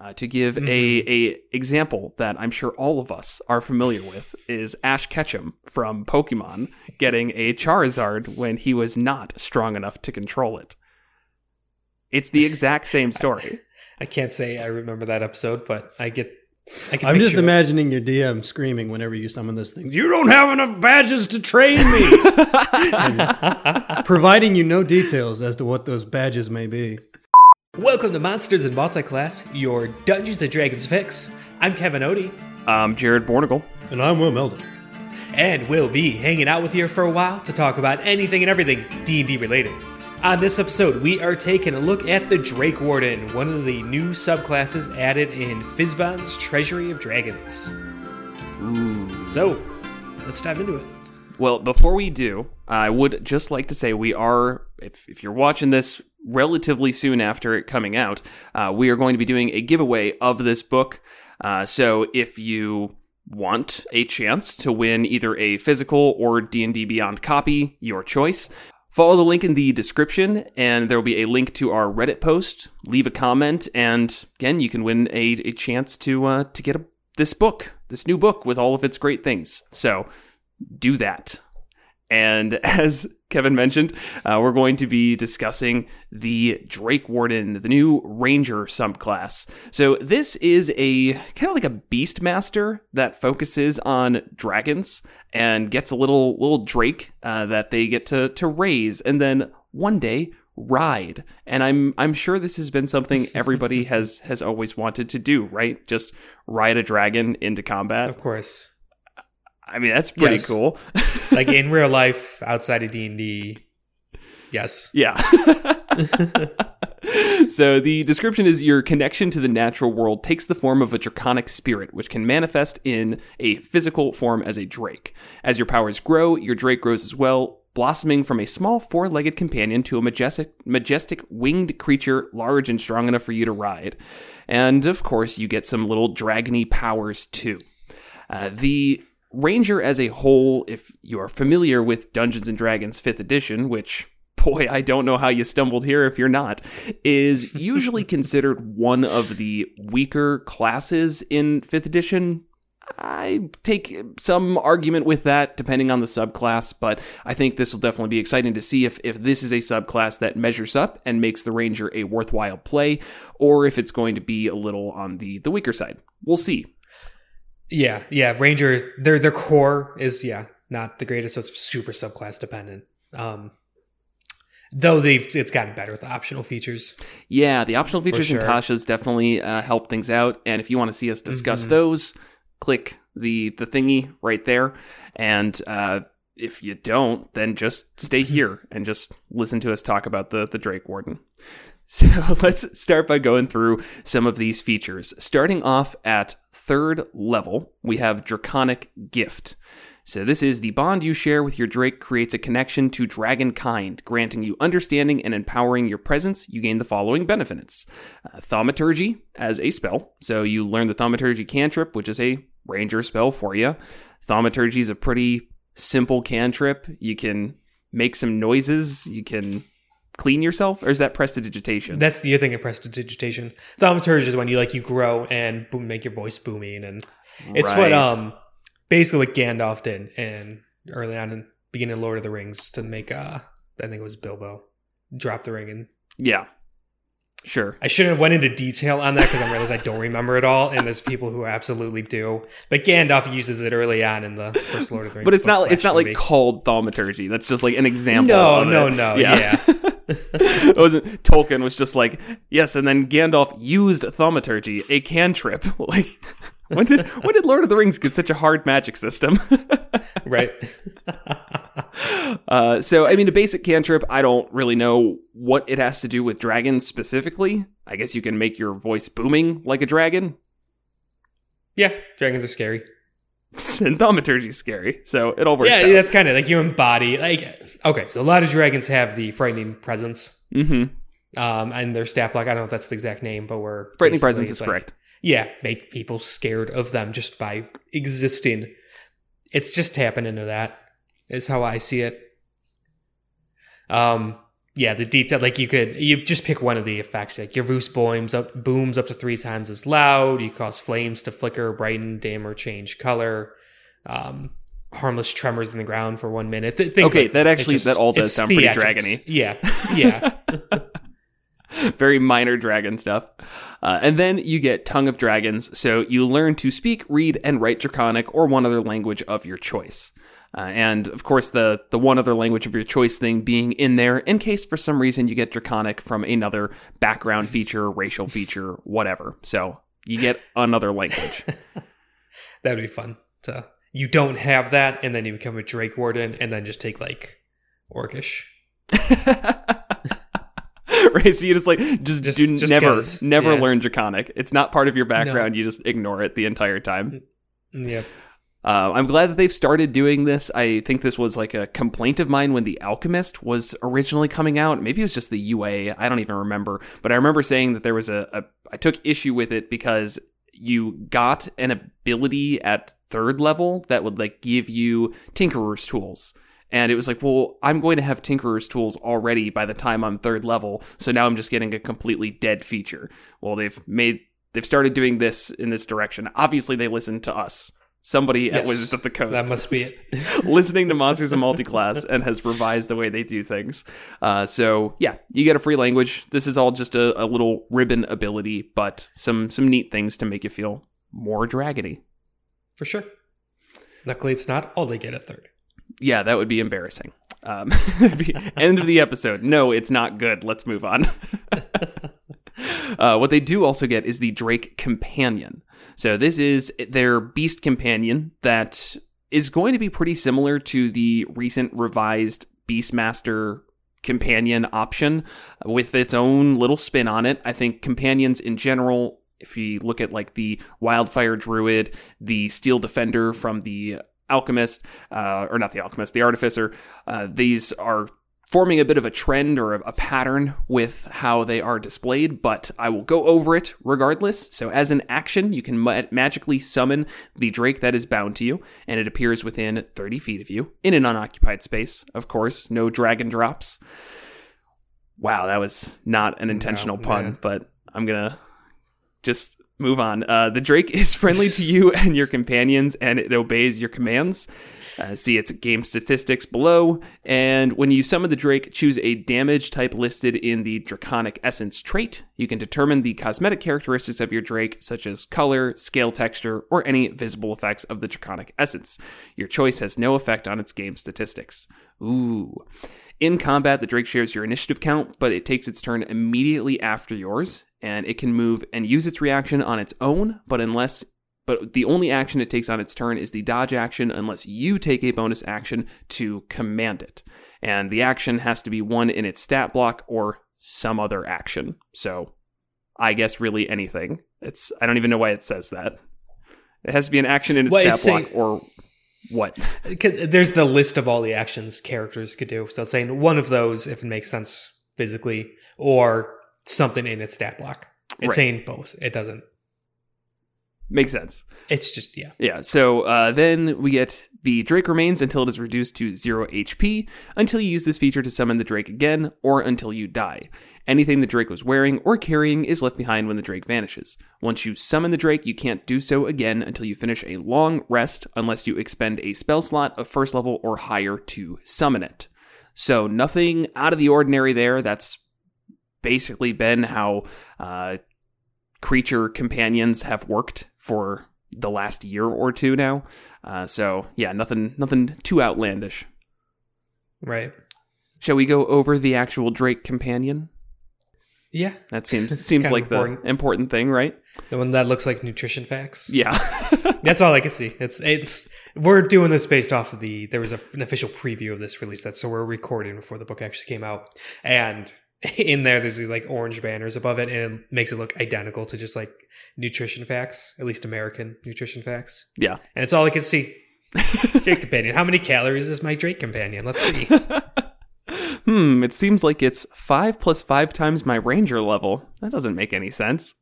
Uh, to give a, a example that I'm sure all of us are familiar with is Ash Ketchum from Pokemon getting a Charizard when he was not strong enough to control it. It's the exact same story. I can't say I remember that episode, but I get. I can I'm just picture it. imagining your DM screaming whenever you summon this thing. You don't have enough badges to train me. Providing you no details as to what those badges may be. Welcome to Monsters and Multiclass, your Dungeons and Dragons fix. I'm Kevin Odie, Um, Jared Bornigal. And I'm Will Meldon. and we'll be hanging out with you for a while to talk about anything and everything D&D related. On this episode, we are taking a look at the Drake Warden, one of the new subclasses added in Fizban's Treasury of Dragons. So, let's dive into it. Well, before we do, I would just like to say we are, if, if you're watching this relatively soon after it coming out, uh, we are going to be doing a giveaway of this book. Uh, so if you want a chance to win either a physical or D&D Beyond copy, your choice, follow the link in the description and there will be a link to our Reddit post. Leave a comment and again, you can win a, a chance to uh, to get a, this book, this new book with all of its great things. So do that. And as Kevin mentioned, uh, we're going to be discussing the Drake Warden, the new Ranger subclass. So this is a kind of like a Beastmaster that focuses on dragons and gets a little little Drake uh, that they get to to raise, and then one day ride. And I'm I'm sure this has been something everybody has has always wanted to do, right? Just ride a dragon into combat. Of course. I mean, that's pretty Yes. cool. Like in real life, outside of D&D, yes. Yeah. so the description is your connection to the natural world takes the form of a draconic spirit, which can manifest in a physical form as a drake. As your powers grow, your drake grows as well, blossoming from a small four-legged companion to a majestic, majestic winged creature, large and strong enough for you to ride. And of course, you get some little dragony powers too. Uh, the Ranger as a whole, if you are familiar with Dungeons and Dragons 5th edition, which, boy, I don't know how you stumbled here if you're not, is usually considered one of the weaker classes in 5th edition. I take some argument with that depending on the subclass, but I think this will definitely be exciting to see if, if this is a subclass that measures up and makes the Ranger a worthwhile play, or if it's going to be a little on the, the weaker side. We'll see. Yeah, yeah. Ranger, their their core is yeah not the greatest. So it's super subclass dependent. Um, though they've it's gotten better with the optional features. Yeah, the optional features in. Tasha's definitely uh, help things out. And if you want to see us discuss Mm-hmm. those, click the the thingy right there. And uh, if you don't, then just stay here and just listen to us talk about the the Drake Warden. So let's start by going through some of these features. Starting off at third level, we have Draconic Gift. So, this is the bond you share with your Drake creates a connection to dragon kind, granting you understanding and empowering your presence. You gain the following benefits uh, Thaumaturgy as a spell. So, you learn the Thaumaturgy cantrip, which is a ranger spell for you. Thaumaturgy is a pretty simple cantrip. You can make some noises, you can clean yourself, or is that prestidigitation? That's you're thinking prestidigitation. Thaumaturgy is when you like you grow and boom, make your voice booming, and it's what um basically what Gandalf did and early on in beginning of Lord of the Rings to make uh I think it was Bilbo drop the ring and yeah. Sure. I shouldn't have went into detail on that because I realized I don't remember it all, and there's people who absolutely do. But Gandalf uses it early on in the first Lord of the Rings. But it's not it's not like called thaumaturgy. That's just like an example. No, of no, no, yeah. it wasn't Tolkien was just like, yes, and then Gandalf used thaumaturgy, a cantrip. Like when did when did Lord of the Rings get such a hard magic system? right. uh, so I mean a basic cantrip, I don't really know what it has to do with dragons specifically. I guess you can make your voice booming like a dragon. Yeah, dragons are scary. And thaumaturgy's scary. So it all works Yeah, out. that's kind of like you embody like okay, so a lot of dragons have the frightening presence. mm-hmm. Um, and their stat block, I don't know if that's the exact name, but we're Frightening presence is like- correct. Yeah, make people scared of them just by existing. It's just tapping into that is how I see it. Um, yeah, the detail like you could you just pick one of the effects. Like your voice booms up booms up to three times as loud. You cause flames to flicker, brighten, dim, or change color. Um, harmless tremors in the ground for one minute. Th- Okay, like- that actually- it's that all does sound pretty dragony. Yeah, yeah. very minor dragon stuff. Uh, and then you get Tongue of Dragons, so you learn to speak, read, and write Draconic or one other language of your choice. Uh, and of course, the the one other language of your choice thing being in there in case for some reason you get Draconic from another background feature, racial feature, whatever. So you get another language. That'd be fun. So you don't have that, and then you become a Drake Warden, and then just take like Orcish. right? So you just like just, Just- do just never 'cause, never yeah. learn Draconic. It's not part of your background. You just ignore it the entire time. Yeah. Uh, I'm glad that they've started doing this. I think this was like a complaint of mine when The Alchemist was originally coming out. Maybe it was just the UA. I don't even remember. But I remember saying that there was a, a I took issue with it because you got an ability at third level that would like give you Tinkerer's tools. And it was like, well, I'm going to have Tinkerer's tools already by the time I'm third level. So now I'm just getting a completely dead feature. Well, they've made they've started doing this in this direction. Obviously, they listened to us. Somebody at Yes, Wizards of the Coast that must be is listening to Monsters and Multiclass and has revised the way they do things. Uh, so yeah, you get a free language. This is all just a, a little ribbon ability, but some some neat things to make you feel more dragony. For sure. Luckily, it's not all they get at third. Yeah, that would be embarrassing. Um, end of the episode. No, it's not good. Let's move on. uh, what they do also get is the Drake Companion. So this is their beast companion that is going to be pretty similar to the recent revised Beastmaster companion option with its own little spin on it. I think companions in general, if you look at like the Wildfire Druid, the Steel Defender from the Alchemist, uh, or not the Alchemist, the Artificer, uh, these are forming a bit of a trend or a, pattern with how they are displayed, but I will go over it regardless. So, as an action, you can ma- magically summon the Drake that is bound to you, and it appears within 30 feet of you in an unoccupied space, of course, no dragon drops. Wow, that was not an intentional No, pun, yeah. but I'm gonna just move on. Uh, the Drake is friendly to you and your companions, and it obeys your commands. Uh, see its game statistics below. And when you summon the Drake, choose a damage type listed in the Draconic Essence trait. You can determine the cosmetic characteristics of your Drake, such as color, scale texture, or any visible effects of the Draconic Essence. Your choice has no effect on its game statistics. Ooh. In combat, the Drake shares your initiative count, but it takes its turn immediately after yours, and it can move and use its reaction on its own, but unless but the only action it takes on its turn is the dodge action unless you take a bonus action to command it. And the action has to be one in its stat block or some other action. So I guess really anything. It's I don't even know why it says that. It has to be an action in its Well, stat it's block saying- or what? There's the list of all the actions characters could do. So it's saying one of those if it makes sense physically, or something in its stat block. It's Right. saying both. It doesn't. Makes sense. It's just yeah. Yeah, so uh, then we get the Drake remains until it is reduced to 0 HP, until you use this feature to summon the Drake again, or until you die. Anything the Drake was wearing or carrying is left behind when the Drake vanishes. Once you summon the Drake, you can't do so again until you finish a long rest, unless you expend a spell slot of first level or higher to summon it. So nothing out of the ordinary there. That's basically been how uh, creature companions have worked for the last year or two now. Uh, so yeah, nothing nothing too outlandish. Right. Shall we go over the actual Drake companion? Yeah. That seems seems like the important. important thing, right? The one that looks like nutrition facts. Yeah. That's all I can see. It's it's we're doing this based off of the there was a, an official preview of this release that so we're recording before the book actually came out. And in there there's like orange banners above it and it makes it look identical to just like nutrition facts, at least American nutrition facts. yeah. And it's all I can see. Drake companion. How many calories is my Drake companion? Let's see. Hmm, it seems like it's five plus five times my ranger level. That doesn't make any sense.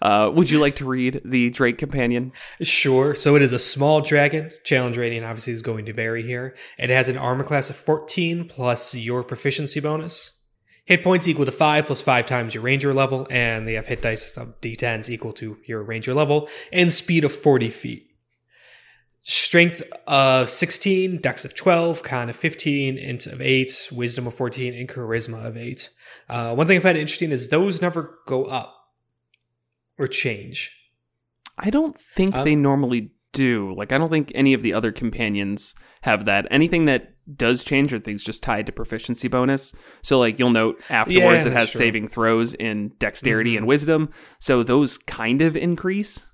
Uh, would you like to read the Drake companion? Sure. So it is a small dragon. Challenge rating obviously is going to vary here. It has an armor class of 14 plus your proficiency bonus. Hit points equal to 5 plus 5 times your ranger level, and they have hit dice of d10s equal to your ranger level, and speed of 40 feet. Strength of 16, dex of 12, con of 15, int of 8, wisdom of 14, and charisma of 8. Uh, one thing I find interesting is those never go up or change. I don't think Um, they normally do. Like, I don't think any of the other companions have that. Anything that does change are things just tied to proficiency bonus. So, like, you'll note afterwards it has true. saving throws in dexterity Mhm. and wisdom. So, those kind of increase.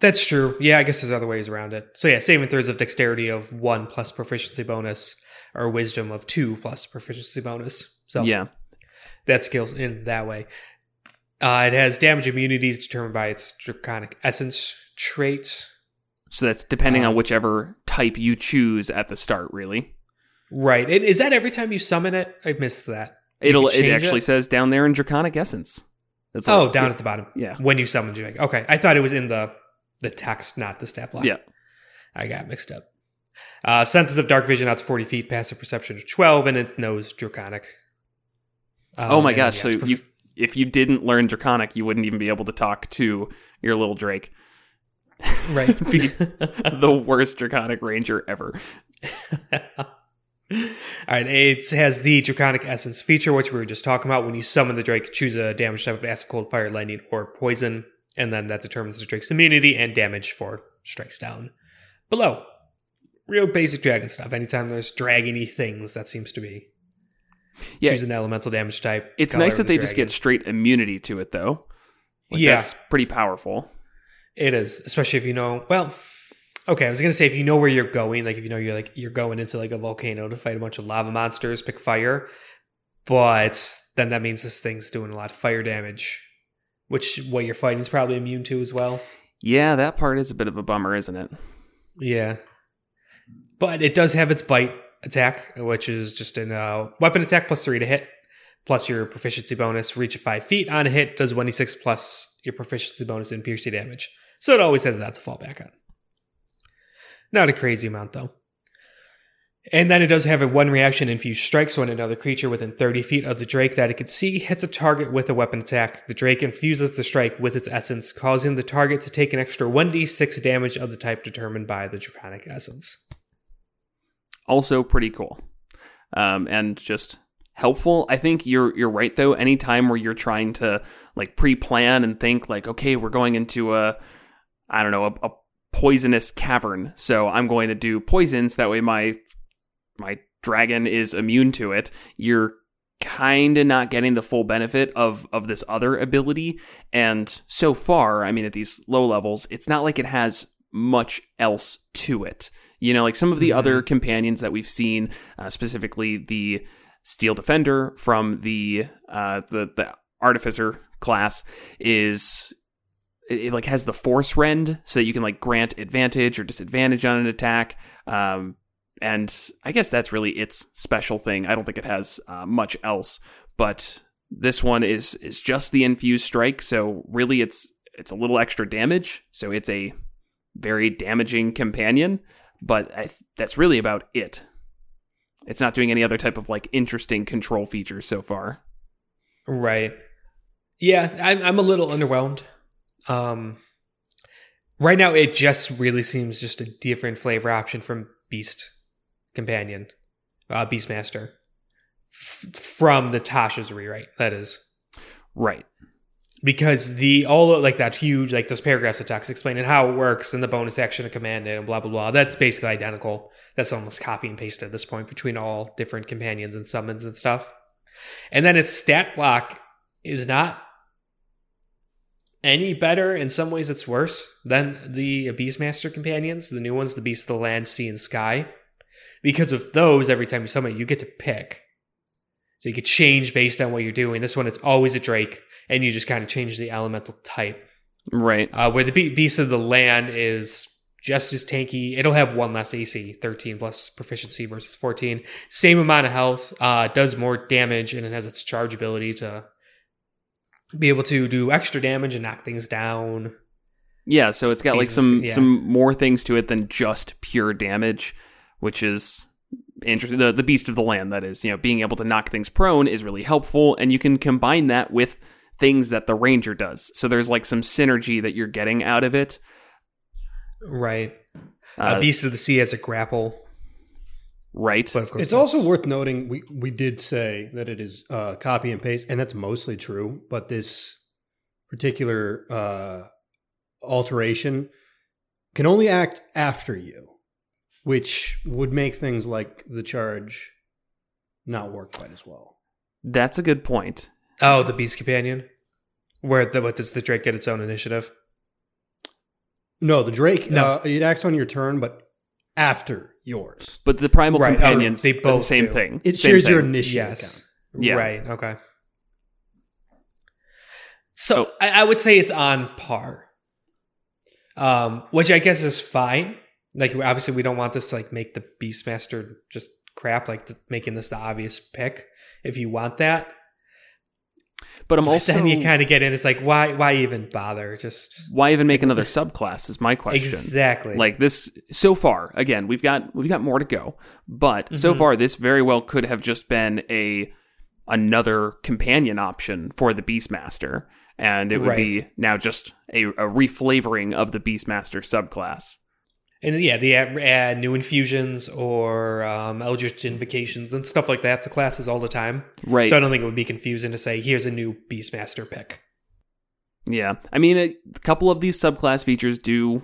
That's true. Yeah, I guess there's other ways around it. So yeah, saving throws of dexterity of one plus proficiency bonus, or wisdom of two plus proficiency bonus. So Yeah. that scales in that way. Uh, it has damage immunities determined by its draconic essence trait. So, that's depending on Um, whichever type you choose at the start, really. Right. And is that every time you summon it? I missed that. You It'll, it actually says down there in Draconic Essence. That's Oh, like- down at the bottom. Yeah. When you summon Drake. Okay. I thought it was in the the text, not the stat block. Yeah. I got mixed up. Uh, senses of dark vision out to 40 feet, passive perception of 12, and it knows draconic. Oh Um, my gosh! yeah, So you, if you didn't learn Draconic, you wouldn't even be able to talk to your little Drake. Right. Be the worst Draconic Ranger ever. All right, it has the Draconic Essence feature, which we were just talking about. When you summon the Drake, choose a damage type of acid, cold, fire, lightning, or poison, and then that determines the Drake's immunity and damage for strikes down. Below, real basic dragon stuff. Anytime there's dragony things, that seems to be Yeah. choose an elemental damage type. It's nice that the they just get straight immunity to it, though. Like, Yeah. that's pretty powerful. It is, especially if you know. Well, okay, I was gonna say if you know where you're going, like if you know you're like you're going into like a volcano to fight a bunch of lava monsters, pick fire. But then that means this thing's doing a lot of fire damage, which what you're fighting is probably immune to as well. Yeah, that part is a bit of a bummer, isn't it? Yeah, but it does have its bite attack, which is just an uh, weapon attack plus three to hit, plus your proficiency bonus. Reach of five feet on a hit does one d six plus your proficiency bonus in piercing damage. So it always has that to fall back on. Not a crazy amount though. And then it does have a one reaction infused strike, so when another creature within 30 feet of the Drake that it can see hits a target with a weapon attack, the Drake infuses the strike with its essence, causing the target to take an extra 1d6 damage of the type determined by the Draconic Essence. Also, pretty cool, um, and just helpful. I think you're you're right though. Anytime where you're trying to like pre-plan and think like, okay, we're going into a, I don't know, a, a poisonous cavern, so I'm going to do poisons. That way, my my dragon is immune to it. You're kind of not getting the full benefit of of this other ability and so far i mean at these low levels it's not like it has much else to it you know like some of the Mhm. other companions that we've seen uh, specifically the steel defender from the uh the the artificer class is it, it, like has the force rend so that you can like grant advantage or disadvantage on an attack um and I guess that's really its special thing. I don't think it has uh, much else, but this one is is just the infused strike. So really, it's it's a little extra damage. So it's a very damaging companion, but I, that's really about it. It's not doing any other type of like interesting control features so far. Right. Yeah, I'm, I'm a little underwhelmed. Um, right now, it just really seems just a different flavor option from Beast Companion, uh, Beastmaster, f- from the Tasha's rewrite. That is Right. because the all like that huge like those paragraphs of text explaining how it works and the bonus action to command it and blah blah blah. That's basically identical. That's almost copy and paste at this point between all different companions and summons and stuff. And then its stat block is not any better. In some ways, it's worse than the Beastmaster companions, the new ones, the Beast of the Land, Sea, and Sky. Because with those, every time you summon you get to pick. So you could change based on what you're doing. This one, it's always a Drake, and you just kind of change the elemental type. Right. Uh, where the Be- Beast of the Land is just as tanky. It'll have one less AC, 13 plus proficiency versus 14. Same amount of health, uh, does more damage, and it has its charge ability to be able to do extra damage and knock things down. Yeah, so it's got like some yeah. some more things to it than just pure damage, which is interesting. The the beast of the land that is, you know, being able to knock things prone is really helpful, and you can combine that with things that the ranger does. So there's like some synergy that you're getting out of it. Right. Uh, uh, Beast of the Sea has a grapple, right? but of course It's also worth noting we, we did say that it is uh, copy and paste, and that's mostly true. But this particular uh, alteration can only act after you, which would make things like the charge not work quite as well. That's a good point. oh the Beast Companion. Where the, what does the Drake get its own initiative? No, the Drake, No. uh, it acts on your turn, but after yours. But the primal Right, companions, they they both the same do. thing. It Same shares your thing. initiative. Yes. Yeah. Right. Okay. So Oh. I, I would say it's on par, um, which I guess is fine. Like obviously we don't want this to like make the Beastmaster just crap, like the, making this the obvious pick. If you want that, But I'm But also then you kind of get in. It's like why why even bother? Just why even make another subclass is my question. exactly Like this so far, again, we've got we've got more to go. But so Mhm. far this very well could have just been a another companion option for the Beastmaster. And it would Right. be now just a, a reflavoring of the Beastmaster subclass. And yeah, they add, add new infusions or um, Eldritch invocations and stuff like that to classes all the time. Right. So I don't think it would be confusing to say, here's a new Beastmaster pick. Yeah. I mean, a couple of these subclass features do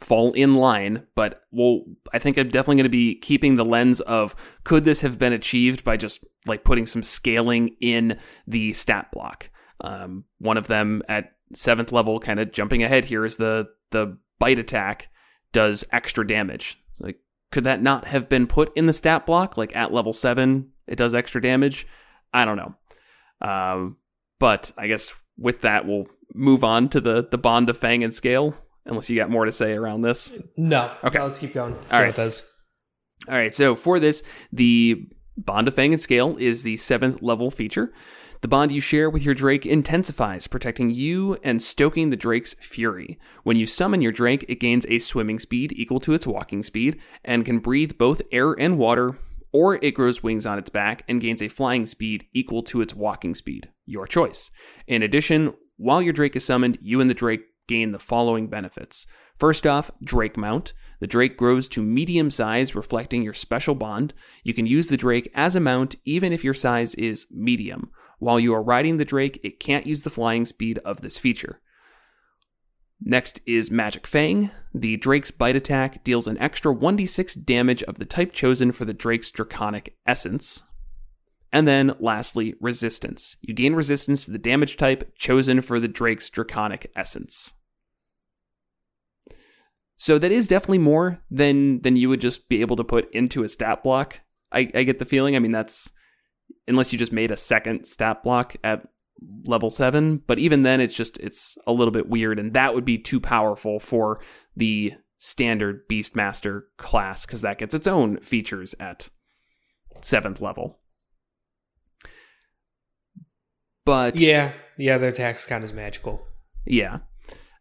fall in line, but well, I think I'm definitely going to be keeping the lens of could this have been achieved by just like putting some scaling in the stat block. Um, one of them at seventh level, kind of jumping ahead here, is the the bite attack does extra damage. Like, could that not have been put in the stat block? Like at level seven, it does extra damage. I don't know. Um, but I guess with that, we'll move on to the the bond of Fang and Scale. Unless you got more to say around this. No. Okay. No, let's keep going. All right. All right, so for this, the Bond of Fang and Scale is the seventh level feature. The bond you share with your Drake intensifies, protecting you and stoking the Drake's fury. When you summon your Drake, it gains a swimming speed equal to its walking speed and can breathe both air and water, or it grows wings on its back and gains a flying speed equal to its walking speed. Your choice. In addition, while your Drake is summoned, you and the Drake gain the following benefits. First off, Drake Mount. The Drake grows to medium size, reflecting your special bond. You can use the Drake as a mount even if your size is medium. While you are riding the Drake, it can't use the flying speed of this feature. Next is Magic Fang. The Drake's bite attack deals an extra 1d6 damage of the type chosen for the Drake's Draconic Essence. And then lastly, Resistance. You gain resistance to the damage type chosen for the Drake's Draconic Essence. So that is definitely more than than you would just be able to put into a stat block. I, I get the feeling. I mean, that's unless you just made a second stat block at level seven. But even then, it's just it's a little bit weird, and that would be too powerful for the standard Beastmaster class because that gets its own features at seventh level. But Yeah. Yeah, the attack's kind of magical. yeah.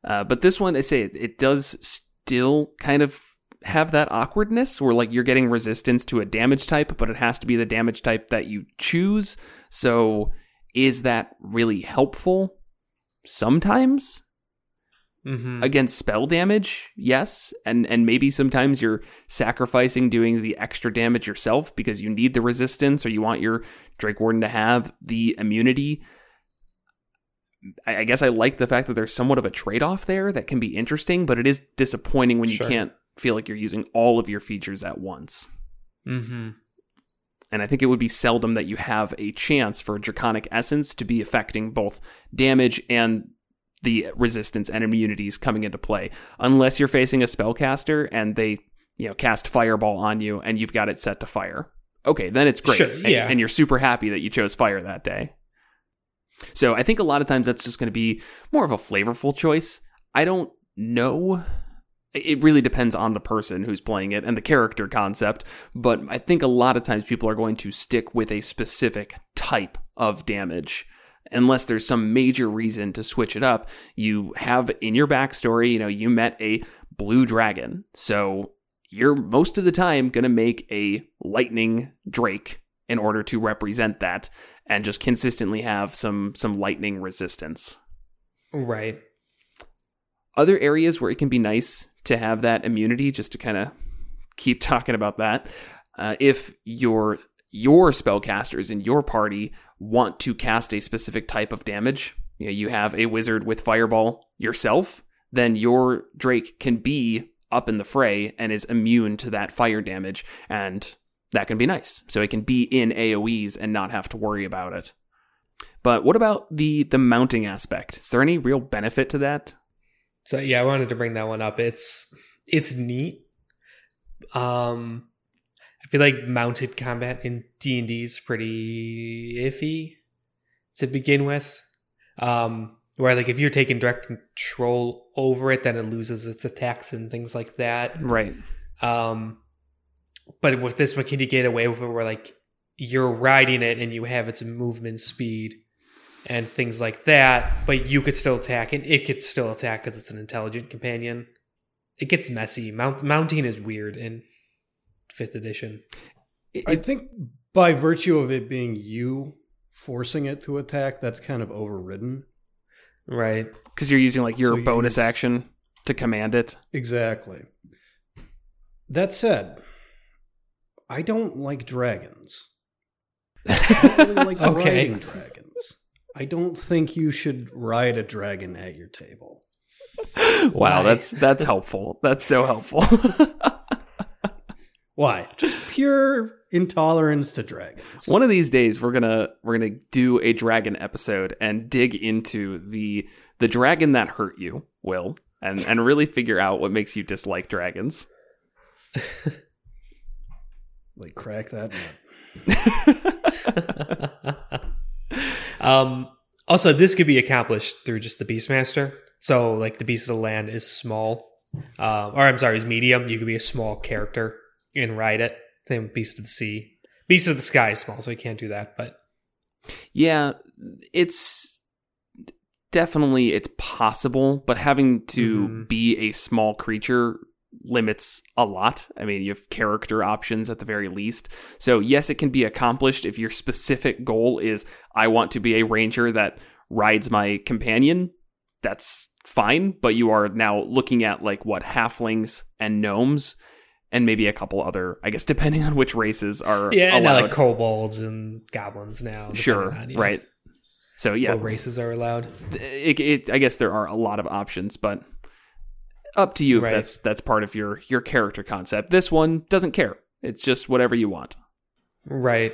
Uh, but this one, I say it, it does still kind of have that awkwardness where like you're getting resistance to a damage type, but it has to be the damage type that you choose. So is that really helpful? Sometimes Mm-hmm. against spell damage, yes, and and maybe sometimes you're sacrificing doing the extra damage yourself because you need the resistance or you want your Drake Warden to have the immunity. I, I guess I like the fact that there's somewhat of a trade off there that can be interesting, but it is disappointing when you Sure. can't feel like you're using all of your features at once. Mm-hmm. And I think it would be seldom that you have a chance for Draconic Essence to be affecting both damage and the resistance and immunities coming into play, unless you're facing a spellcaster and they, you know, cast Fireball on you and you've got it set to fire. Okay, then it's great. Sure, And- yeah. and you're super happy that you chose fire that day. So I think a lot of times that's just going to be more of a flavorful choice. I don't know it really depends on the person who's playing it and the character concept, but I think a lot of times people are going to stick with a specific type of damage. Unless there's some major reason to switch it up, you have in your backstory, you know, you met a blue dragon. So you're most of the time going to make a lightning drake in order to represent that and just consistently have some some lightning resistance. Right. Other areas where it can be nice to have that immunity, just to kind of keep talking about that. Uh, if your your spellcasters in your party want to cast a specific type of damage, you, know, you have a wizard with fireball yourself, then your Drake can be up in the fray and is immune to that fire damage, and that can be nice. So it can be in AoEs and not have to worry about it. But what about the the mounting aspect? Is there any real benefit to that? So yeah, I wanted to bring that one up. It's it's neat. Um I feel like mounted combat in D&D is pretty iffy to begin with. Um where like if you're taking direct control over it then it loses its attacks and things like that. Right. Um but with this one can you get away with it where like you're riding it and you have its movement speed and things like that, but you could still attack and it could still attack because it's an intelligent companion. It gets messy. Mount, mounting is weird in fifth edition. I think by virtue of it being you forcing it to attack, that's kind of overridden. Right. Because you're using like your So you bonus use- action to command it. Exactly. That said, I don't like dragons. I don't really like Okay. riding dragons. I don't think you should ride a dragon at your table. Wow, Why? that's that's helpful. That's so helpful. Why? Just pure intolerance to dragons. One of these days we're gonna we're gonna do a dragon episode and dig into the the dragon that hurt you, Will, and and really figure out what makes you dislike dragons. Like crack that nut. um, also, this could be accomplished through just the Beastmaster. So, like, the Beast of the Land is small. Um, or, I'm sorry, is medium. You could be a small character and ride it. Same with Beast of the Sea. Beast of the Sky is small, so you can't do that. But Yeah, it's definitely it's possible, but having to Mhm. be a small creature limits a lot. I mean, you have character options at the very least. So, yes, it can be accomplished if your specific goal is I want to be a ranger that rides my companion. That's fine, but you are now looking at like what halflings and gnomes and maybe a couple other, I guess depending on which races are yeah, and uh, now, like kobolds and goblins now. sure, on, yeah, right. So, yeah, What races are allowed? it, it, I guess there are a lot of options, but up to you if that's that's part of your your character concept. This one doesn't care. It's just whatever you want. Right.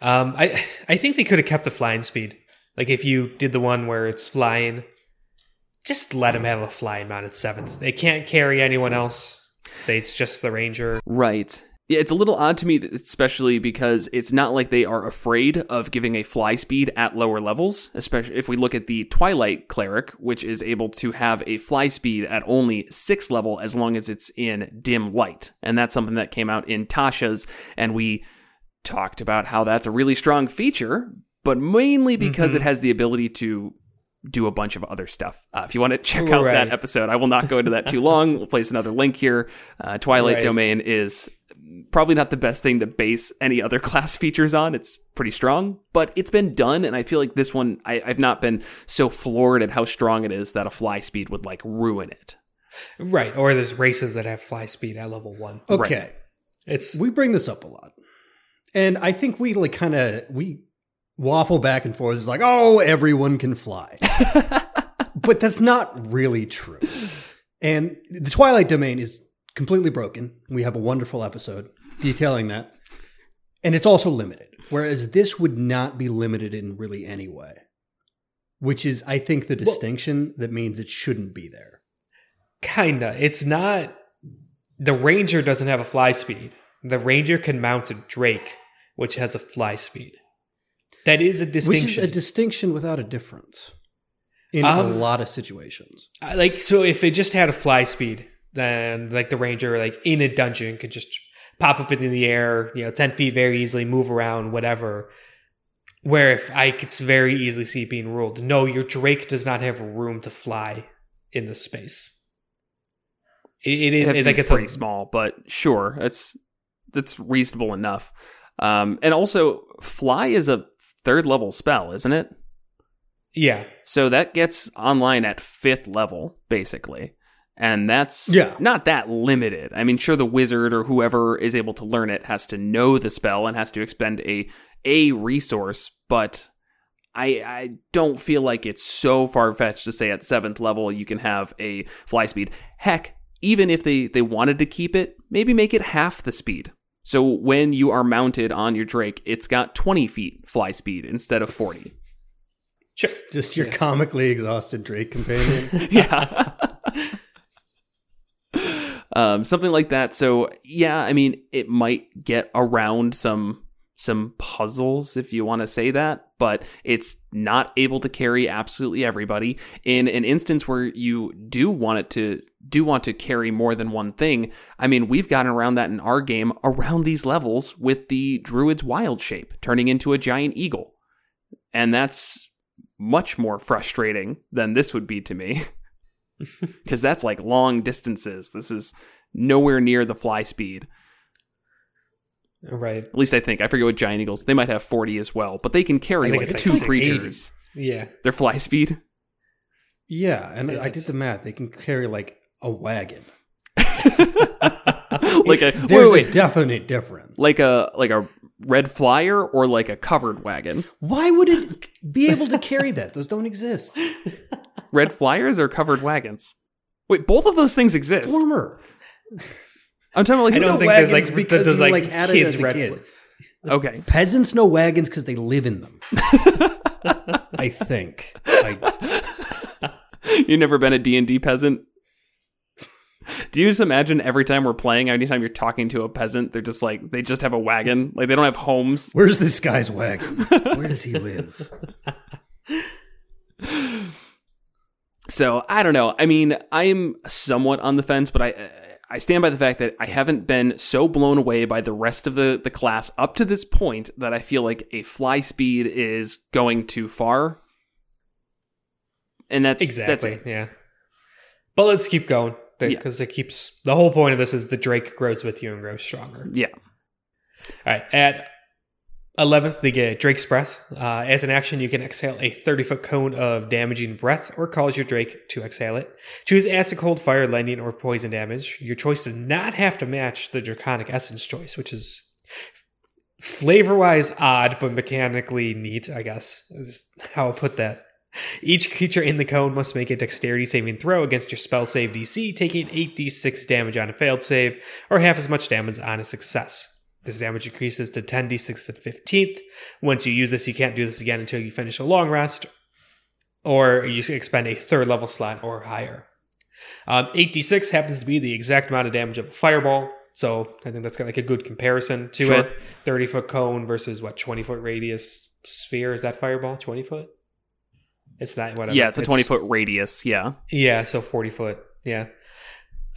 Um, I I think they could have kept the flying speed. Like if you did the one where it's flying, just let him have a flying mount at seventh. They can't carry anyone else. Say it's just the ranger. Right. Yeah, it's a little odd to me, especially because it's not like they are afraid of giving a fly speed at lower levels. Especially if we look at the Twilight Cleric, which is able to have a fly speed at only sixth level as long as it's in dim light, and that's something that came out in Tasha's, and we talked about how that's a really strong feature, but mainly because Mhm. it has the ability to do a bunch of other stuff. Uh, if you want to check out Right. that episode, I will not go into that too long. We'll place another link here. Uh, Twilight Right. Domain is probably not the best thing to base any other class features on. It's pretty strong, but it's been done, and I feel like this one, I, I've not been so floored at how strong it is that a fly speed would like ruin it. Right. Or there's races that have fly speed at level one. Okay. It's We bring this up a lot. And I think we like kind of we waffle back and forth. It's like, oh, everyone can fly. but that's not really true. And the Twilight Domain is completely broken. We have a wonderful episode detailing that. And it's also limited. Whereas this would not be limited in really any way. Which is, I think, the distinction that means it shouldn't be there. kinda. It's not. The ranger doesn't have a fly speed. The ranger can mount a drake, which has a fly speed. That is a distinction. Which is a distinction without a difference in a Um, lot of situations. I- like so if it just had a fly speed then like the ranger, like in a dungeon, could just pop up into the air, you know, ten feet very easily, move around, whatever. Where if I could very easily see it being ruled, no, your Drake does not have room to fly in the space. It, it is It'd like it's pretty a, small, but sure, that's that's reasonable enough. Um, and also, fly is a third level spell, isn't it? yeah, So that gets online at fifth level, basically. And that's Yeah. not that limited. I mean, sure, the wizard or whoever is able to learn it has to know the spell and has to expend a a resource, but I I don't feel like it's so far fetched to say at seventh level you can have a fly speed. Heck, even if they they wanted to keep it, maybe make it half the speed. So when you are mounted on your Drake, it's got 20 feet fly speed instead of 40. sure. Just your comically exhausted Drake companion. yeah. Um, something like that. So yeah, I mean, it might get around some some puzzles if you want to say that, but it's not able to carry absolutely everybody. In an instance where you do want it to do want to carry more than one thing, I mean, we've gotten around that in our game around these levels with the druid's wild shape turning into a giant eagle. And that's much more frustrating than this would be to me. Because that's like long distances. This is nowhere near the fly speed. Right. At least I think. I forget what giant eagles. They might have 40 as well, but they can carry like two like 60. creatures. Yeah. Their fly speed. yeah, and I did the math. They can carry like a wagon. like a There's wait, wait, a definite difference. like a like a red flyer or like a covered wagon. why would it be able to carry that? Those don't exist. Red flyers or covered wagons. Wait, both of those things exist. Former. I'm talking about like I don't think there's wagons like because there's like, like, had kids red. kid. fl- okay. Peasants know wagons because they live in them. I think. I, You've never been a D&D peasant? Do you just imagine every time we're playing, anytime you're talking to a peasant, they're just like they just have a wagon, like they don't have homes. where's this guy's wagon? Where does he live? So I don't know. I mean, I am somewhat on the fence, but I I stand by the fact that I haven't been so blown away by the rest of the the class up to this point that I feel like a fly speed is going too far. And that's Exactly. That's, yeah. But let's keep going Yeah. because it keeps the whole point of this is the Drake grows with you and grows stronger. yeah. All right. At 11th, they get Drake's Breath. Uh, as an action, you can exhale a 30 foot cone of damaging breath or cause your Drake to exhale it. Choose acid, cold, fire, lightning, or poison damage. Your choice does not have to match the Draconic Essence choice, which is flavor wise odd, but mechanically neat, I guess, is how I'll put that. Each creature in the cone must make a dexterity saving throw against your spell save DC, taking 8d6 damage on a failed save, or half as much damage on a success. This damage increases to 10d6 at 15th. Once you use this, you can't do this again until you finish a long rest, or you expend a third level slot or higher. Um, 8d6 happens to be the exact amount of damage of a fireball, so I think that's got like a good comparison to Sure. it. 30 foot cone versus what, 20 foot radius sphere? Is that fireball? 20 foot? It's not whatever. Yeah, it's a 20 foot radius. Yeah. Yeah, so 40 foot. Yeah.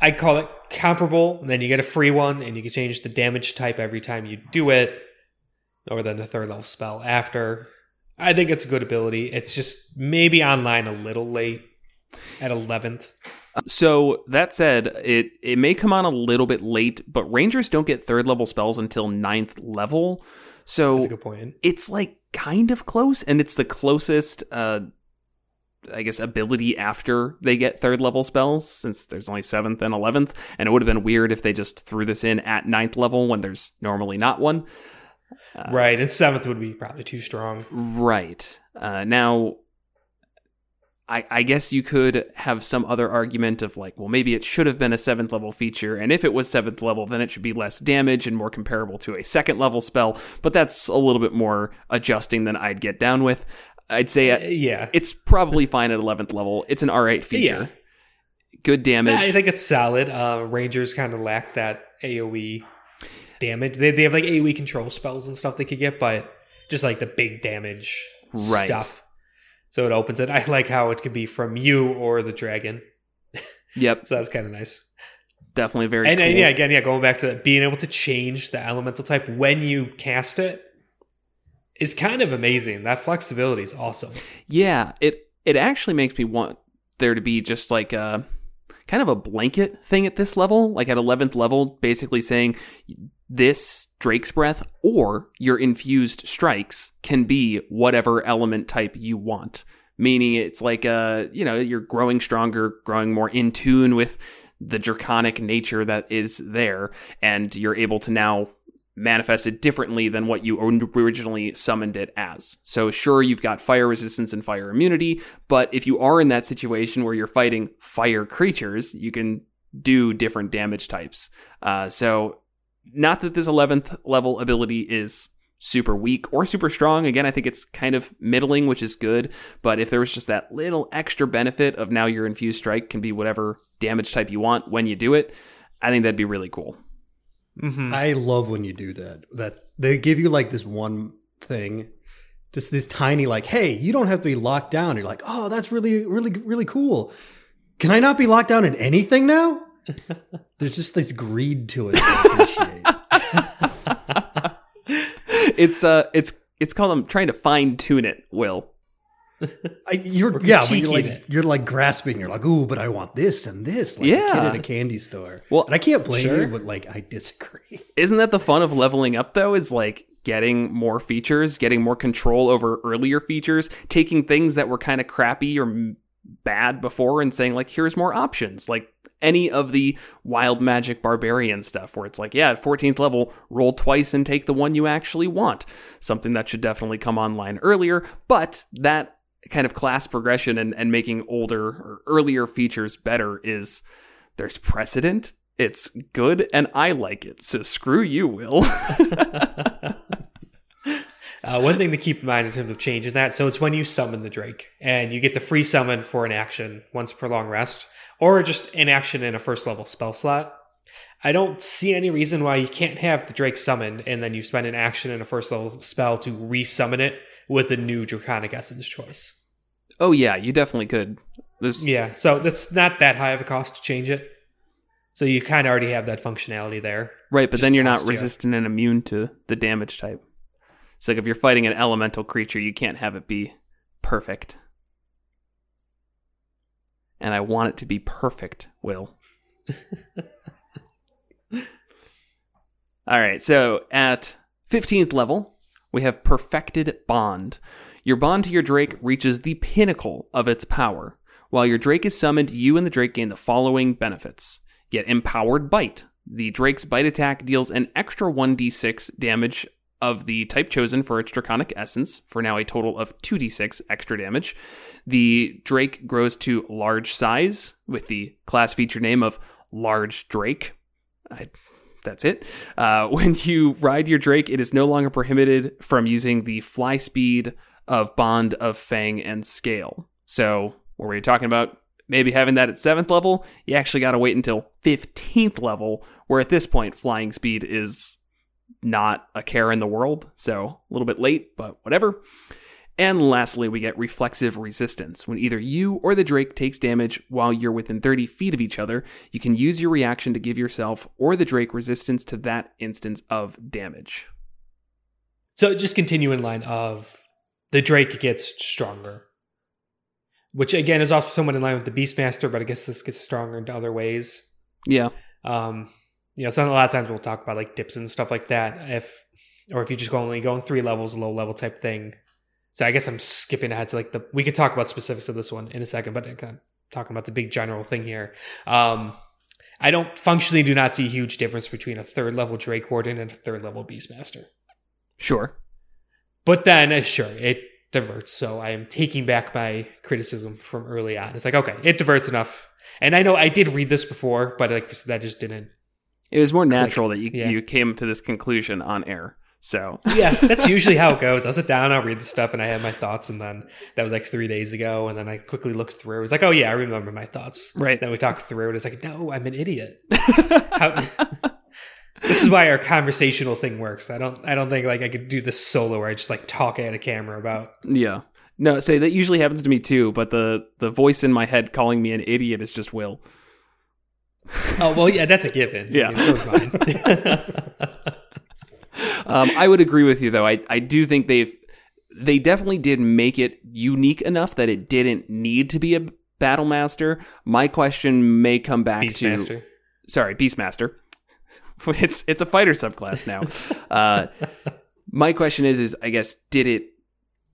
I call it comparable. And then you get a free one, and you can change the damage type every time you do it, or then the third level spell after. I think it's a good ability. It's just maybe online a little late at 11th. So that said, it it may come on a little bit late, but rangers don't get third level spells until ninth level. So That's a good point. it's like kind of close, and it's the closest, uh, I guess, ability after they get third level spells, since there's only seventh and eleventh. And it would have been weird if they just threw this in at ninth level when there's normally not one. right, and 7th would be probably too strong. Right. Uh, now, I, I guess you could have some other argument of like, well, maybe it should have been a seventh level feature, and if it was seventh level, then it should be less damage and more comparable to a second level spell. But that's a little bit more adjusting than I'd get down with. I'd say Uh, yeah. it's probably fine at eleventh level. It's an alright feature. Good damage. I think it's solid. Uh, Rangers kind of lack that AoE damage. They, they have like AoE control spells and stuff they could get, but just like the big damage Right. stuff. So it opens it. I like how it could be from you or the dragon. yep. So that's kind of nice. definitely very and cool. yeah, again, yeah, going back to being able to change the elemental type when you cast it is kind of amazing. That flexibility is awesome. Yeah, it it actually makes me want there to be just like a kind of a blanket thing at this level, like at 11th level, basically saying this Drake's Breath or your infused strikes can be whatever element type you want. Meaning it's like a, you know, you're growing stronger, growing more in tune with the draconic nature that is there, and you're able to now manifest it differently than what you originally summoned it as. So, sure, you've got fire resistance and fire immunity, but if you are in that situation where you're fighting fire creatures, you can do different damage types. Uh, so, not that this 11th level ability is super weak or super strong. Again, I think it's kind of middling, which is good. But if there was just that little extra benefit of now your infused strike can be whatever damage type you want when you do it, I think that'd be really cool. Mm-hmm. I love when you do that. That they give you like this one thing, just this tiny like, hey, you don't have to be locked down. You're like, oh, that's really, really, really cool. Can I not be locked down in anything now? There's just this greed to it. That I appreciate. it's uh, it's it's called I'm trying to fine tune it. Will I, you're yeah, you're like it. you're like grasping. You're like, ooh, but I want this and this. Like a kid Yeah. at a candy store. Well, and I can't blame sure. you, but like I disagree. isn't that the fun of leveling up though? Is like getting more features, getting more control over earlier features, taking things that were kind of crappy or bad before and saying like here's more options. Like any of the wild magic barbarian stuff where it's like, yeah, at 14th level, roll twice and take the one you actually want. Something that should definitely come online earlier, but that kind of class progression and, and making older or earlier features better is there's precedent. It's good and I like it. So screw you, Will. Uh, one thing to keep in mind in terms of changing that, so it's when you summon the Drake, and you get the free summon for an action once per long rest, or just an action in a first level spell slot. I don't see any reason why you can't have the Drake summoned, and then you spend an action and a first level spell to resummon it with a new Draconic Essence choice. oh yeah, you definitely could. There's Yeah, so that's not that high of a cost to change it. So you kind of already have that functionality there. right, but then you're not cost you. resistant and immune to the damage type. It's like if you're fighting an elemental creature, you can't have it be perfect. And I want it to be perfect, Will. All right, so at 15th level, we have Perfected Bond. Your bond to your Drake reaches the pinnacle of its power. While your Drake is summoned, you and the Drake gain the following benefits. Get Empowered Bite. The Drake's bite attack deals an extra 1d6 damage of the type chosen for its Draconic Essence, for now a total of 2d6 extra damage. The Drake grows to large size with the class feature name of Large Drake. I that's it. Uh, when you ride your Drake, it is no longer prohibited from using the fly speed of Bond of Fang and Scale. So, what were you talking about? Maybe having that at 7th level, you actually got to wait until 15th level, where at this point, flying speed is not a care in the world. So, a little bit late, but whatever. And lastly, we get reflexive resistance. When either you or the Drake takes damage while you're within 30 feet of each other, you can use your reaction to give yourself or the Drake resistance to that instance of damage. So just continue in line of the Drake gets stronger, which again is also somewhat in line with the Beastmaster, but I guess this gets stronger in other ways. Yeah. Um, you know, so a lot of times we'll talk about like dips and stuff like that. If or if you just go only going three levels, low level type thing. So I guess I'm skipping ahead to like the. We could talk about specifics of this one in a second, but kind of talking about the big general thing here. Um, I don't functionally do not see a huge difference between a third level Drake Warden and a third level Beastmaster. Sure. But then, uh, sure, it diverts. So I am taking back my criticism from early on. It's like, okay, it diverts enough. And I know I did read this before, but like that just didn't. It was more natural that you, Yeah. you came to this conclusion on air. So, Yeah, that's usually how it goes. I'll sit down, I'll read the stuff, and I have my thoughts. And then that was like three days ago. And then I quickly looked through. It was like, oh, yeah, I remember my thoughts. right. Then we talked through it. It's like, no, I'm an idiot. How, this is why our conversational thing works. I don't. I don't think like I could do this solo where I just like talk at a camera about. Yeah. No, say that usually happens to me too, but the the voice in my head calling me an idiot is just Will. Oh well, yeah, that's a given. Yeah. I mean, so. Um, I would agree with you though. I I do think they've they definitely did make it unique enough that it didn't need to be a battle master. My question may come back to Beastmaster. sorry, Beastmaster. It's it's a fighter subclass now. uh, my question is is I guess did it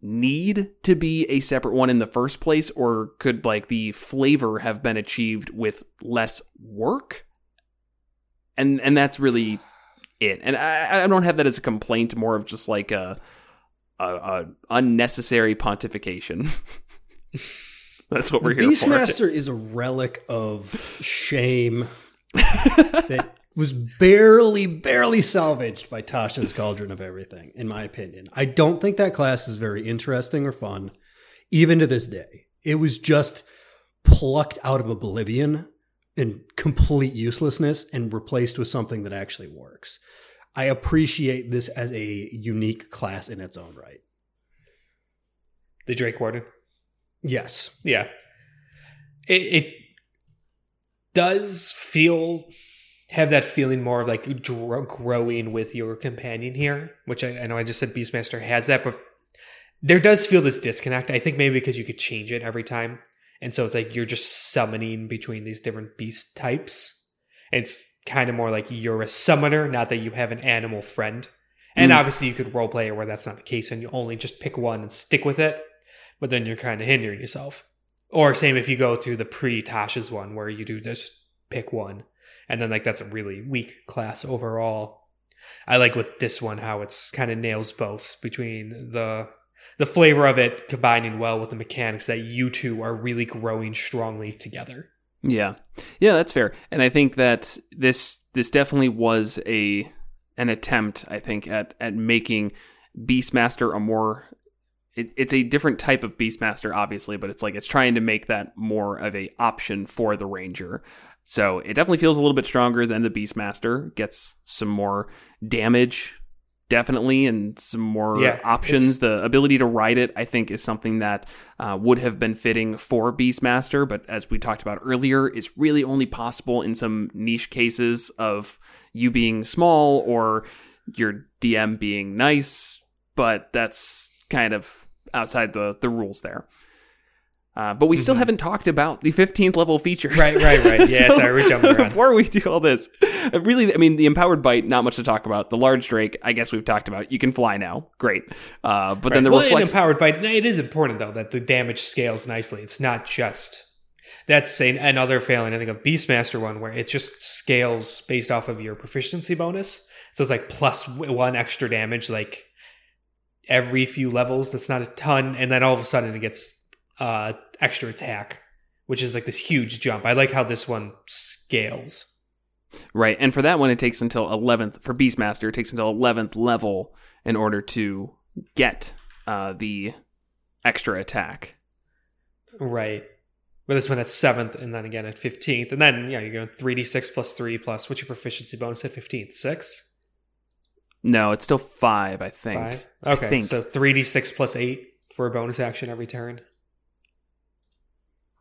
need to be a separate one in the first place, or could like the flavor have been achieved with less work? And and that's really it. And I, I don't have that as a complaint, more of just like a a, a unnecessary pontification. that's what we're here for. Beastmaster is a relic of shame that was barely, barely salvaged by Tasha's Cauldron of Everything, in my opinion. I don't think that class is very interesting or fun, even to this day. It was just plucked out of oblivion and complete uselessness and replaced with something that actually works. I appreciate this as a unique class in its own right. The Drake Warden. Yes. Yeah. It, it does feel have that feeling more of like dr- growing with your companion here, which I, I know I just said Beastmaster has that, but there does feel this disconnect. I think maybe because you could change it every time. And so it's like you're just summoning between these different beast types. It's kind of more like you're a summoner, not that you have an animal friend. And Mm. obviously, you could roleplay it where that's not the case and you only just pick one and stick with it. But then you're kind of hindering yourself. Or same if you go to the pre Tasha's one where you do just pick one. And then, like, that's a really weak class overall. I like with this one how it's kind of nails both between the the flavor of it combining well with the mechanics that you two are really growing strongly together. Yeah. Yeah, that's fair. And I think that this this definitely was a an attempt, I think, at at making Beastmaster a more it, it's a different type of Beastmaster, obviously, but it's like it's trying to make that more of a option for the Ranger. So it definitely feels a little bit stronger than the Beastmaster. Gets some more damage, definitely, and some more Yeah, options. The ability to ride it, I think, is something that uh, would have been fitting for Beastmaster, but as we talked about earlier, is really only possible in some niche cases of you being small or your DM being nice, but that's kind of outside the, the rules there. Uh, but we still haven't talked about the 15th level features. Mm-hmm. Right, right, right. Yeah, sorry, we're jumping around. Before we do all this, uh, really, I mean, the empowered bite, not much to talk about. The large drake, I guess we've talked about. You can fly now, great. Uh, but then the well, reflex, empowered bite, it is important though that the damage scales nicely. It's not just that's an, another failing. I think of Beastmaster one where it just scales based off of your proficiency bonus. So it's like one extra damage like every few levels. That's not a ton, and then all of a sudden it gets uh, extra attack, which is like this huge jump. I like how this one scales. right? And for that one, it takes until 11th for Beastmaster. It takes until 11th level in order to get uh, the extra attack. Right. But this one at seventh, and then again at fifteenth, and then yeah, you're going three d six plus three plus what's your proficiency bonus at fifteenth? Six, No, it's still five, I think. five. Okay, think. so three d six plus eight for a bonus action every turn,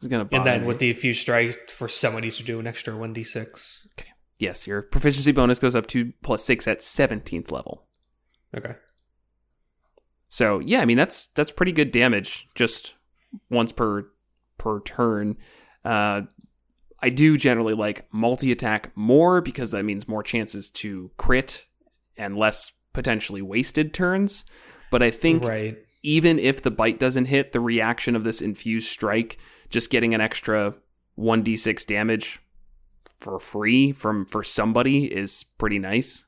It's gonna and then me. with the infused strike for somebody to do an extra one d six. Okay. yes, your proficiency bonus goes up to plus six at 17th level. Okay. So yeah, I mean that's that's pretty good damage just once per per turn. Uh, I do generally like multi attack more because that means more chances to crit and less potentially wasted turns. But I think Right. even if the bite doesn't hit, the reaction of this infused strike, just getting an extra one d six damage for free from for somebody is pretty nice.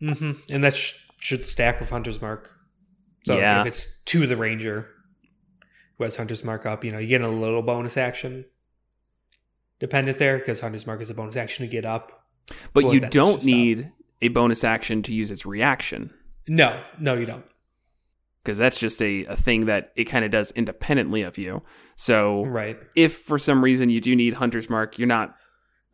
hmm And that sh- should stack with Hunter's Mark. So Yeah. if it's to the Ranger who has Hunter's Mark up, you know, you get a little bonus action dependent there because Hunter's Mark is a bonus action to get up. But you don't just need a bonus action to use its reaction. No, no, you don't. Because that's just a, a thing that it kind of does independently of you. So Right. if for some reason you do need Hunter's Mark, you're not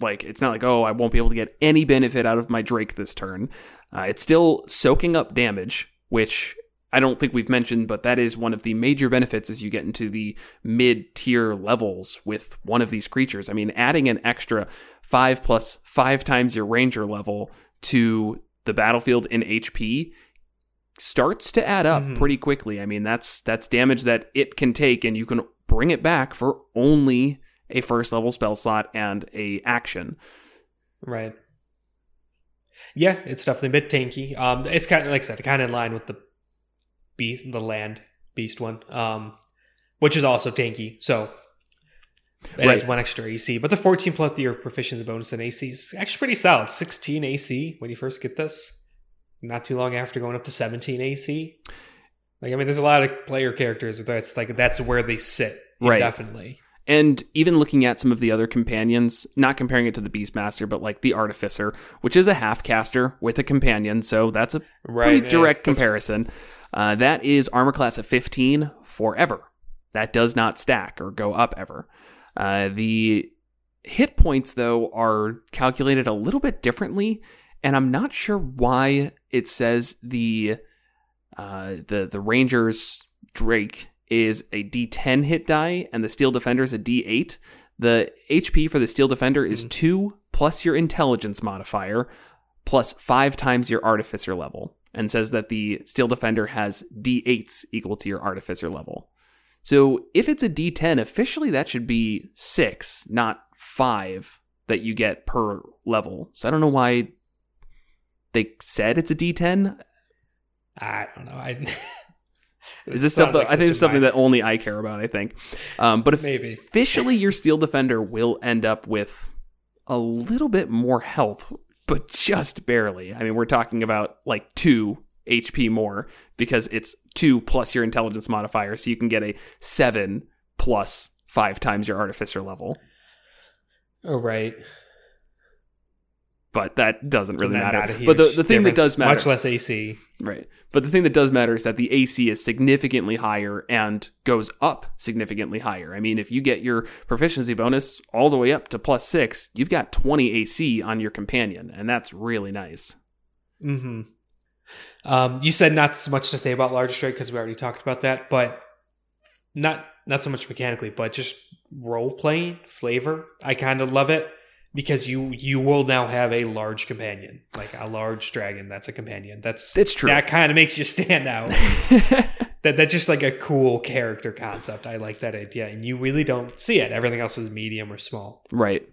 like it's not like oh I won't be able to get any benefit out of my Drake this turn. Uh, it's still soaking up damage, which I don't think we've mentioned, but that is one of the major benefits as you get into the mid tier levels with one of these creatures. I mean, adding an extra five plus five times your ranger level to the battlefield in HP starts to add up Mhm. pretty quickly. I mean, that's that's damage that it can take, and you can bring it back for only a first level spell slot and a action. Right. Yeah, it's definitely a bit tanky. Um, it's kind of like I said, kind of in line with the beast, the land beast one, um, which is also tanky. So it has one extra AC, but the 14 plus your proficiency bonus in AC is actually pretty solid. 16 AC when you first get this. Not too long after going up to 17 AC. Like I mean, there's a lot of player characters that's like that's where they sit. Right. Definitely. And even looking at some of the other companions, not comparing it to the Beastmaster, but like the Artificer, which is a half caster with a companion, so that's a Right. pretty direct That's- comparison. Uh, that is armor class of 15 forever. That does not stack or go up ever. Uh, the hit points, though, are calculated a little bit differently, and I'm not sure why it says the uh, the the Rangers Drake is a D10 hit die and the Steel Defender is a D8. The HP for the Steel Defender is Mhm. two plus your intelligence modifier plus five times your artificer level and says that the Steel Defender has D8s equal to your artificer level. So if it's a D10, officially that should be six, not five that you get per level. So I don't know why they said it's a D10. I don't know. I. Is this stuff that like I think it's something mind- that only I care about? I think, um, but Maybe. officially your Steel Defender will end up with a little bit more health, but just barely. I mean, we're talking about like two HP more because it's two plus your intelligence modifier, so you can get a seven plus five times your artificer level. Oh right. But that doesn't really matter. not a huge but the, the thing that does matter, much less AC. Right. But the thing that does matter is that the AC is significantly higher and goes up significantly higher. I mean, if you get your proficiency bonus all the way up to plus six, you've got 20 AC on your companion, and that's really nice. hmm Um, you said not so much to say about large drake because we already talked about that, but not not so much mechanically, but just role playing flavor. I kind of love it because you you will now have a large companion, like a large dragon. That's a companion. That's It's true. That kind of makes you stand out. that that's just like a cool character concept. I like that idea, and you really don't see it. Everything else is medium or small. right.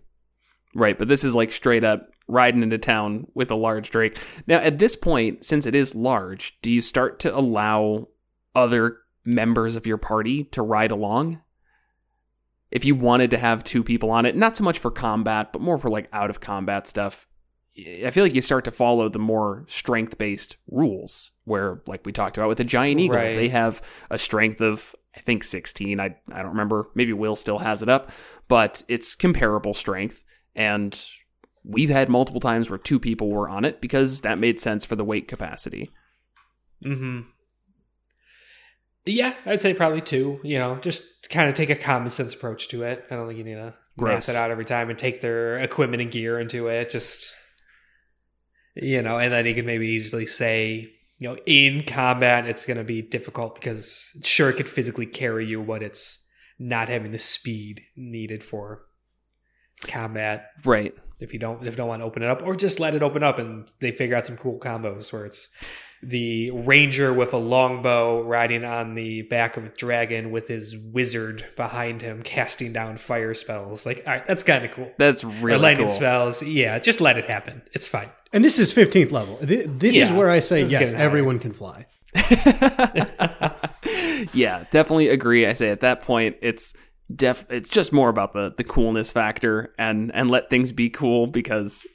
Right. But this is like straight up riding into town with a large drake. Now, at this point, since it is large, do you start to allow other members of your party to ride along? If you wanted to have two people on it, not so much for combat, but more for like out of combat stuff, I feel like you start to follow the more strength based rules where, like we talked about with the giant eagle, Right. they have a strength of, I think 16. I, I don't remember. Maybe Will still has it up, but it's comparable strength. And we've had multiple times where two people were on it because that made sense for the weight capacity. hmm Yeah, I'd say probably two. You know, just kind of take a common sense approach to it. I don't think you need to Gross. math it out every time and take their equipment and gear into it. Just you know, and then you can maybe easily say, you know, in combat it's going to be difficult because sure it could physically carry you, but it's not having the speed needed for combat Right. if you don't if you don't want to open it up or just let it open up and they figure out some cool combos where it's the ranger with a longbow riding on the back of a dragon with his wizard behind him casting down fire spells like all right that's kind of cool That's or lightning cool. spells yeah just let it happen it's fine And this is 15th level. Th- This is where I say yes, getting higher. everyone can fly. yeah, definitely agree. I say at that point, it's def. It's just more about the the coolness factor and and let things be cool because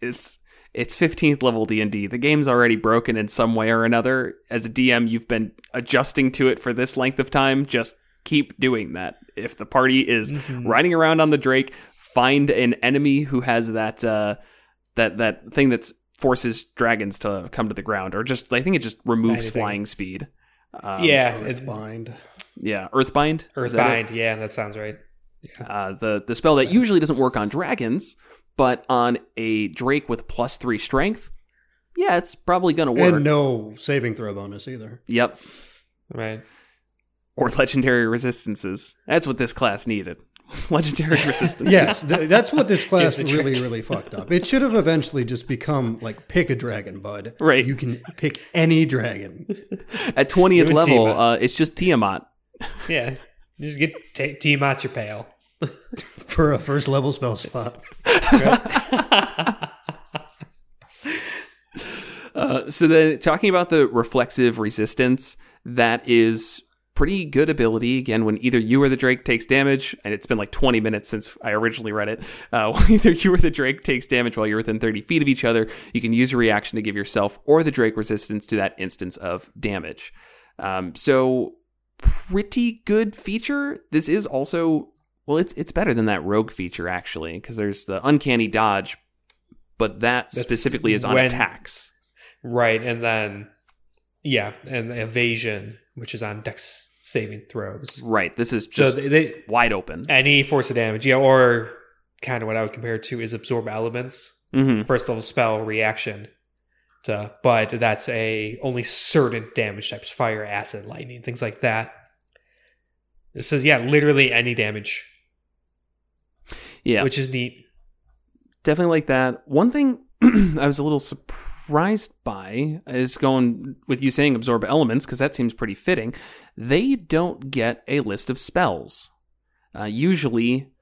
it's it's 15th level D and D. The game's already broken in some way or another. As a DM, you've been adjusting to it for this length of time. Just keep doing that. If the party is Mm-hmm. riding around on the Drake, find an enemy who has that uh, that that thing that forces dragons to come to the ground, or just I think it just removes Anything. flying speed. Um, yeah it- Earthbind. yeah, Earthbind. Is that it? yeah that sounds right Uh, the the spell that usually doesn't work on dragons, but on a drake with plus three strength, yeah, it's probably going to work. And no saving throw bonus either. Yep. Right. Or legendary resistances. That's what this class needed. legendary resistances. Yes, th- that's what this class really, really fucked up. It should have eventually just become like pick a dragon, bud. Right. You can pick any dragon. At 20th Even level, uh, it's just Tiamat. Yeah. Just get t- Tiamat's your pale. for a first level spell slot. Uh, so then, talking about the reflexive resistance, that is pretty good ability. Again, when either you or the Drake takes damage, and it's been like 20 minutes since I originally read it. Uh, when either you or the Drake takes damage while you're within 30 feet of each other, you can use a reaction to give yourself or the Drake resistance to that instance of damage. Um, so pretty good feature. This is also well, it's it's better than that rogue feature actually, because there's the uncanny dodge, but that That's specifically is on when- attacks. Right. And then, yeah. And evasion, which is on dex saving throws. Right. This is So just they, they wide open. any force of damage, yeah, or kind of what I would compare it to is absorb elements. hmm First level spell reaction. To, but that's a only certain damage types, fire, acid, lightning, things like that. This is yeah, literally any damage, Yeah, which is neat. definitely like that. One thing I was a little surprised by is going with you saying absorb elements because that seems pretty fitting. They don't get a list of spells. Uh, usually,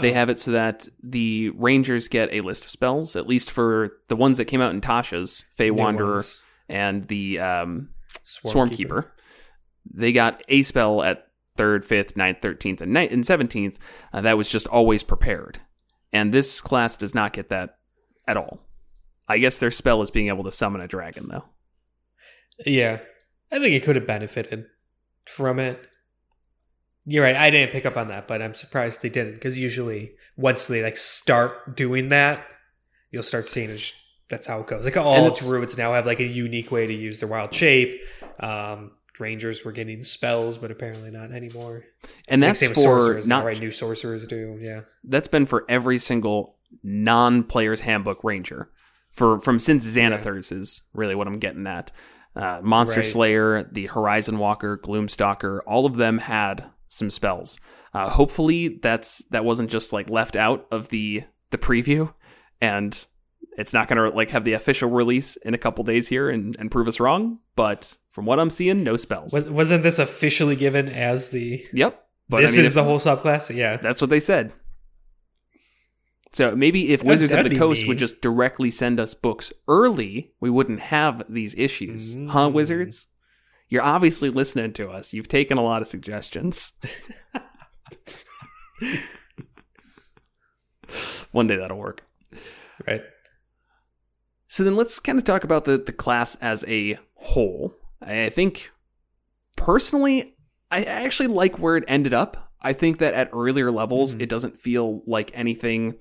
they have it so that the rangers get a list of spells, at least for the ones that came out in Tasha's Fey Wanderer ones. and the um, Swarm Swarmkeeper. They got a spell at third, fifth, ninth, thirteenth, and ninth, and seventeenth. Uh, that was just always prepared, and this class does not get that at all. I guess their spell is being able to summon a dragon, though. Yeah. I think it could have benefited from it. You're right. I didn't pick up on that, but I'm surprised they didn't because usually once they like start doing that, you'll start seeing it. That's how it goes. Like And all it's- druids now have like a unique way to use their wild shape. Um, rangers were getting spells, but apparently not anymore. And that's with for not right. New sorcerers do. Yeah. that's been for every single non-player's handbook ranger for from since Xanathars is really what I'm getting at. Uh, Monster Right. Slayer, the Horizon Walker, Gloomstalker, all of them had some spells. Uh, hopefully, that's that wasn't just like left out of the the preview, and it's not going to like have the official release in a couple days here and, and prove us wrong. But from what I'm seeing, no spells. Was, wasn't this officially given as the? Yep. But this I mean, is if- the whole subclass. Yeah. That's what they said. So maybe if That- Wizards of the Coast neat. would just directly send us books early, we wouldn't have these issues. Huh, Mm. Wizards? You're obviously listening to us. You've taken a lot of suggestions. One day that'll work. Right. So then let's kind of talk about the, the class as a whole. I think personally, I actually like where it ended up. I think that at earlier levels, Mhm. it doesn't feel like anything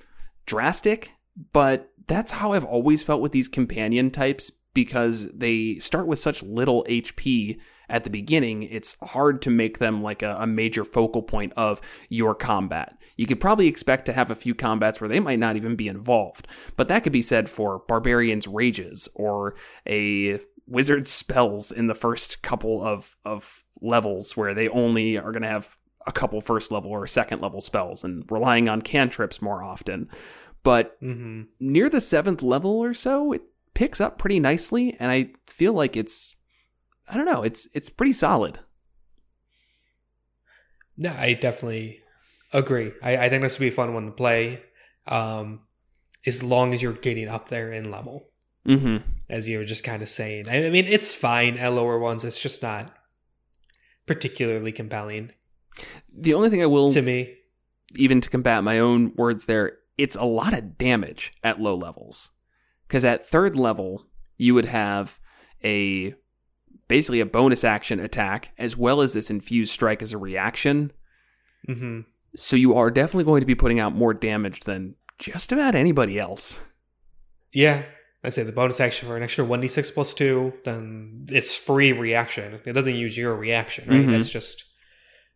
drastic, but that's how I've always felt with these companion types because they start with such little HP at the beginning. It's hard to make them like a, a major focal point of your combat. You could probably expect to have a few combats where they might not even be involved, but that could be said for Barbarian's Rages or a Wizard's Spells in the first couple of, of levels where they only are going to have a couple first level or second level spells and relying on cantrips more often. But Mm-hmm. near the seventh level or so, it picks up pretty nicely, and I feel like it's I don't know, it's it's pretty solid. No, I definitely agree. I, I think this would be a fun one to play, um, as long as you're getting up there in level, Mm-hmm. as you were just kind of saying. I, I mean, it's fine at lower ones. It's just not particularly compelling The only thing I will to me. even to combat my own words there, it's a lot of damage at low levels. Because at third level, you would have a basically a bonus action attack as well as this infused strike as a reaction. hmm So you are definitely going to be putting out more damage than just about anybody else. Yeah, I say the bonus action for an extra one d six plus two. Then it's free reaction. It doesn't use your reaction, right? Mhm. That's just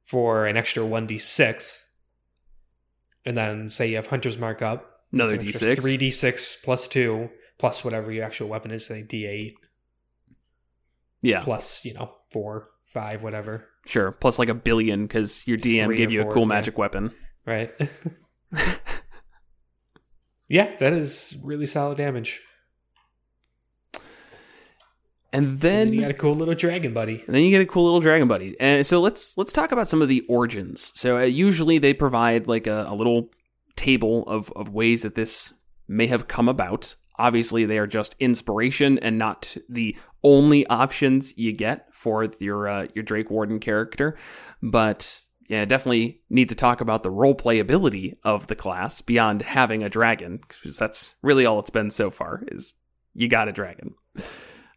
for an extra one d six. And then say you have Hunter's Mark up. Another D6. Three d six plus two plus whatever your actual weapon is, say D8 Yeah, plus you know four, five, whatever. sure. Plus like a billion because your DM gave you a cool yeah. magic weapon. Right. yeah, that is really solid damage. And And then, then you got a cool little dragon buddy. and then you get a cool little dragon buddy. And so let's let's talk about some of the origins. So uh, usually they provide like a, a little table of of ways that this may have come about. Obviously, they are just inspiration and not the only options you get for your uh, your Drake Warden character. But yeah, definitely need to talk about the role playability of the class beyond having a dragon, because that's really all it's been so far. Is you got a dragon.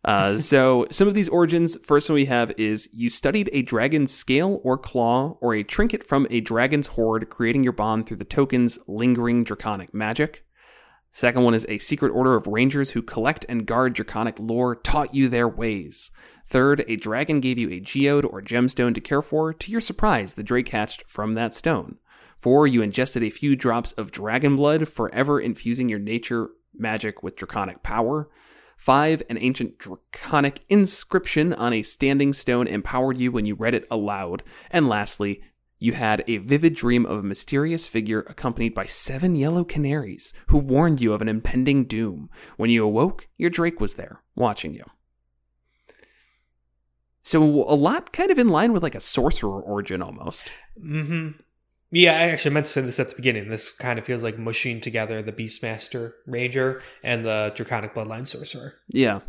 Uh, so some of these origins, first one we have is you studied a dragon's scale or claw or a trinket from a dragon's hoard, creating your bond through the token's lingering draconic magic. Second one is a secret order of rangers who collect and guard draconic lore taught you their ways. Third, a dragon gave you a geode or gemstone to care for. To your surprise, the drake hatched from that stone. Four, you ingested a few drops of dragon blood, forever infusing your nature magic with draconic power. Five, an ancient draconic inscription on a standing stone empowered you when you read it aloud. And lastly, you had a vivid dream of a mysterious figure accompanied by seven yellow canaries who warned you of an impending doom. When you awoke, your Drake was there, watching you. So, a lot kind of in line with like a sorcerer origin almost. hmm Yeah, I actually meant to say this at the beginning. This kind of feels like mushing together the Beastmaster Ranger and the Draconic Bloodline Sorcerer. Yeah.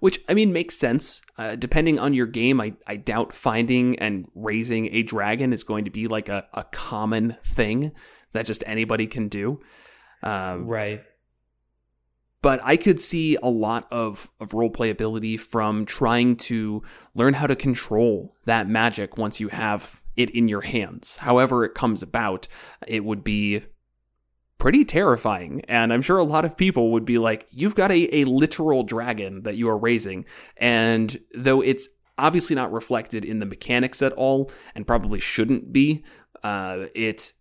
Which, I mean, makes sense. Uh, depending on your game, I, I doubt finding and raising a dragon is going to be like a, a common thing that just anybody can do. Um, Right. but I could see a lot of, of role playability from trying to learn how to control that magic once you have it in your hands. However, it comes about, it would be pretty terrifying. And I'm sure a lot of people would be like, you've got a, a literal dragon that you are raising. And though it's obviously not reflected in the mechanics at all, and probably shouldn't be, uh, it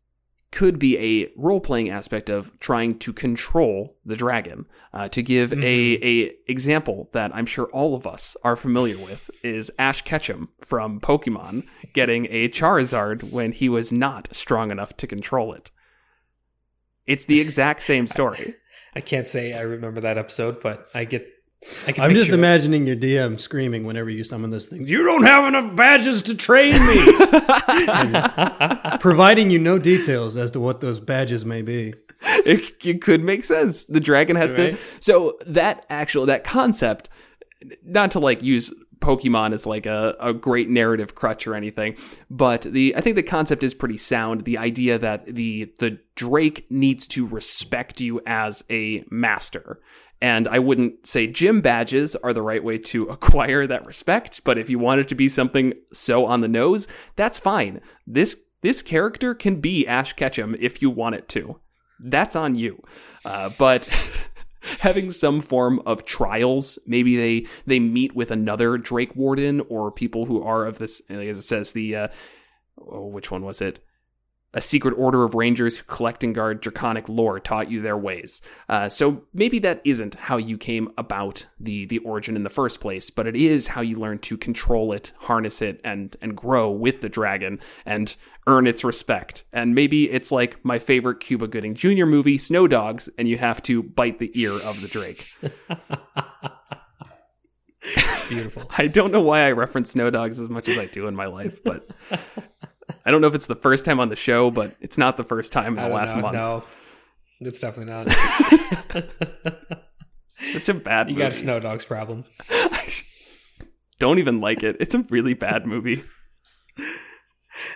could be a role playing aspect of trying to control the dragon. Uh, to give a a example that I'm sure all of us are familiar with is Ash Ketchum from Pokemon getting a Charizard when he was not strong enough to control it. It's the exact same story. I can't say I remember that episode, but I get. I can I'm just picture it. imagining your DM screaming whenever you summon this thing. You don't have enough badges to train me. Providing you no details as to what those badges may be. it, it could make sense. The dragon has Right. to. So that actual that concept, not to like use Pokemon as like a, a great narrative crutch or anything, but the I think the concept is pretty sound. The idea that the the Drake needs to respect you as a master. And I wouldn't say gym badges are the right way to acquire that respect, but if you want it to be something so on the nose, that's fine. This this character can be Ash Ketchum if you want it to that's on you. Uh, but having some form of trials, maybe they they meet with another Drake Warden or people who are of this, as it says, the uh, oh, which one was it? A secret order of rangers who collect and guard draconic lore taught you their ways. Uh, so maybe that isn't how you came about the the origin in the first place, but it is how you learn to control it, harness it, and and grow with the dragon and earn its respect. And maybe it's like my favorite Cuba Gooding Jr. movie, Snow Dogs, and you have to bite the ear of the Drake. Beautiful. I don't know why I reference Snow Dogs as much as I do in my life, but I don't know if it's the first time on the show, but it's not the first time in the last know. month. No, it's definitely not. Such a bad you movie. got a Snow Dogs problem. don't even like it. It's a really bad movie.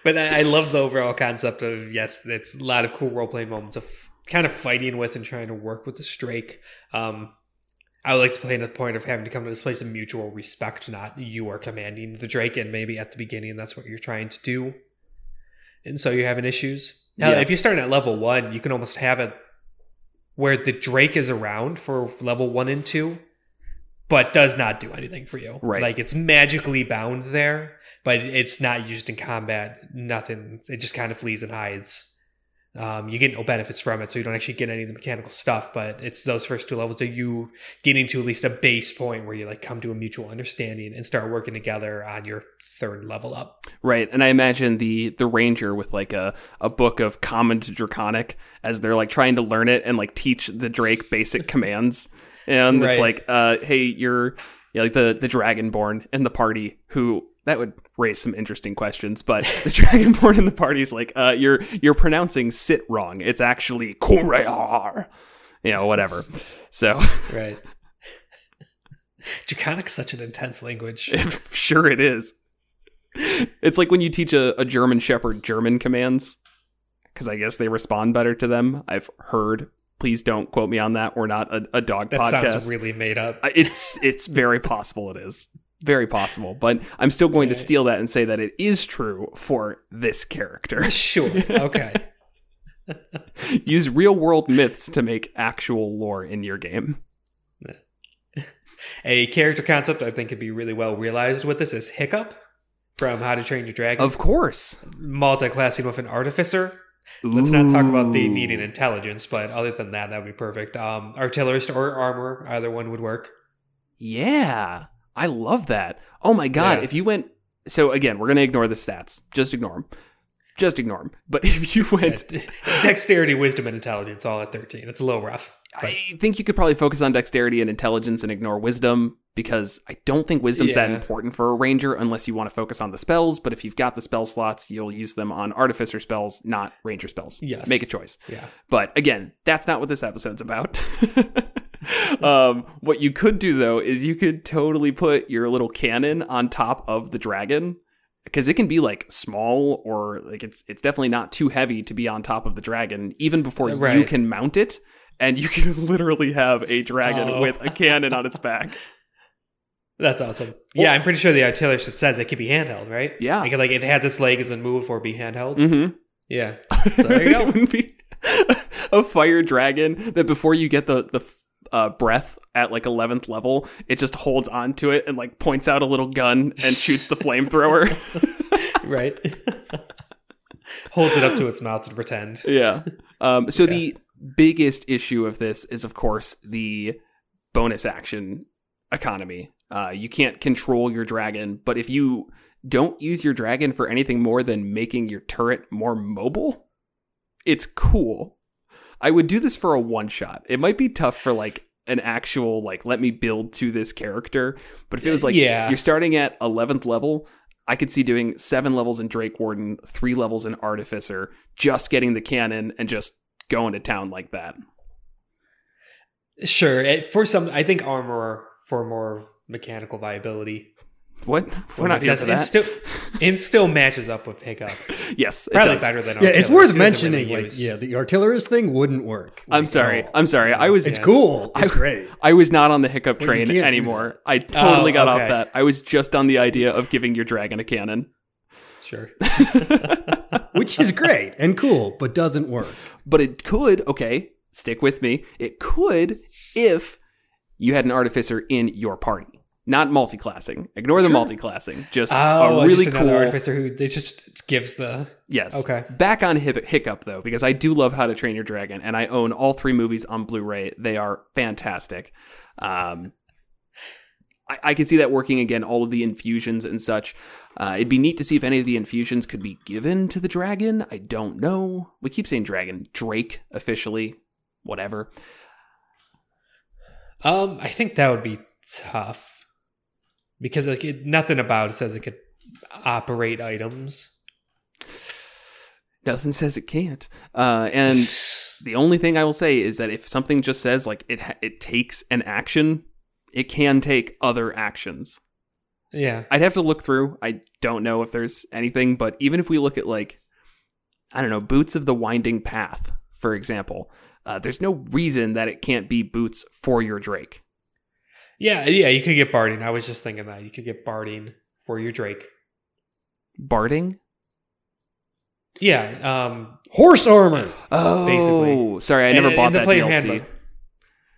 But I, I love the overall concept of yes, it's a lot of cool role playing moments of kind of fighting with and trying to work with the Drake. Um, I would like to play in the point of having to come to this place of mutual respect, not you are commanding the Drake, and maybe at the beginning that's what you're trying to do, and so you're having issues. Now, Yeah. if you're starting at level one, you can almost have it where the Drake is around for level one and two, but does not do anything for you. Right. Like it's magically bound there, but it's not used in combat. Nothing. It just kind of flees and hides. Um, you get no benefits from it, so you don't actually get any of the mechanical stuff. But it's those first two levels that you getting to at least a base point where you like come to a mutual understanding and start working together on your third level up. Right. And I imagine the the ranger with like a, a book of common to draconic as they're like trying to learn it and like teach the Drake basic commands. And it's like, uh, hey, you're yeah, like the the dragonborn in the party who that would raise some interesting questions, but the dragonborn in the party is like, uh, you're you're pronouncing sit wrong. It's actually Korear. You know, whatever. So Right. Draconic's such an intense language. sure it is. It's like when you teach a, a German Shepherd German commands, because I guess they respond better to them. I've heard. Please don't quote me on that. We're not a, a dog That podcast. sounds really made up. It's it's very possible it is very possible, but I'm still going to steal that and say that it is true for this character. Sure. Okay. Use real world myths to make actual lore in your game. A character concept I think could be really well realized with this is Hiccup from How to Train Your Dragon. Of course. multi-classing with an artificer. Let's not talk about the Ooh. needing intelligence, but other than that, that would be perfect. Um, artillerist or armor, either one would work. Yeah, I love that. Oh my god, Yeah. if you went so again, we're going to ignore the stats. Just ignore them. Just ignore them. But if you went Dexterity, wisdom, and intelligence all at thirteen. It's a little rough. But I think you could probably focus on dexterity and intelligence and ignore wisdom because I don't think wisdom's that important for a ranger unless you want to focus on the spells, but if you've got the spell slots, you'll use them on artificer spells, not ranger spells. Yes. Make a choice. yeah, But again, that's not what this episode's about. um, what you could do though is you could totally put your little cannon on top of the dragon because it can be like small or like it's it's definitely not too heavy to be on top of the dragon even before you can mount it and you can literally have a dragon Oh. with a cannon on its back. that's awesome. yeah, I'm pretty sure the artillerist says it could be handheld, right? Yeah. like, like it has its legs and move or be handheld. Mm-hmm. Yeah, so there you go. wouldn't be a fire dragon that before you get the the uh, breath at like 11th level, it just holds on to it and like points out a little gun and shoots the flamethrower. right. Holds it up to its mouth to pretend. yeah. Um, so the biggest issue of this is, of course, the bonus action economy. Uh, you can't control your dragon, but if you don't use your dragon for anything more than making your turret more mobile, it's cool. I would do this for a one shot. It might be tough for like an actual like let me build to this character, but if it was like Yeah. you're starting at 11th level, I could see doing 7 levels in Drake Warden, 3 levels in Artificer, just getting the cannon and just going to town like that. Sure. it- For some, I think armor for more mechanical viability. What? We're not here for sense. that. And still, it still matches up with Hiccup. yes, it Probably does. better than Yeah, it's worth It mentioning. really like, yeah, the artillerist thing wouldn't work. I'm sorry. at. I'm sorry. I was It's Yeah. cool. It's I- great. I was not on the hiccup train anymore. I totally Oh, got off that. I was just on the idea of giving your dragon a cannon. Sure. Which is great and cool, but doesn't work. But it could, okay, stick with me. It could if you had an artificer in your party. Not multi-classing. Ignore the Sure. multi-classing. Just Oh, a really just cool artificer who they just gives the Yes. Okay. Back on Hic- Hiccup though, because I do love How to Train Your Dragon, and I own all three movies on Blu-ray. They are fantastic. Um, I, I can see that working again. All of the infusions and such. Uh, it'd be neat to see if any of the infusions could be given to the dragon. I don't know. We keep saying dragon, Drake officially, whatever. Um, I think that would be tough because like it, nothing about it says it could operate items. Nothing says it can't. Uh, and the only thing I will say is that if something just says like it ha- it takes an action, it can take other actions. Yeah, I'd have to look through. I don't know if there's anything, but even if we look at like I don't know, Boots of the Winding Path, for example, uh, there's no reason that it can't be boots for your Drake. yeah, yeah. You could get barding. I was just thinking that you could get barding for your Drake. Barding? Yeah. Um. Horse armor. Oh, Basically. sorry, I never in bought the that player DLC.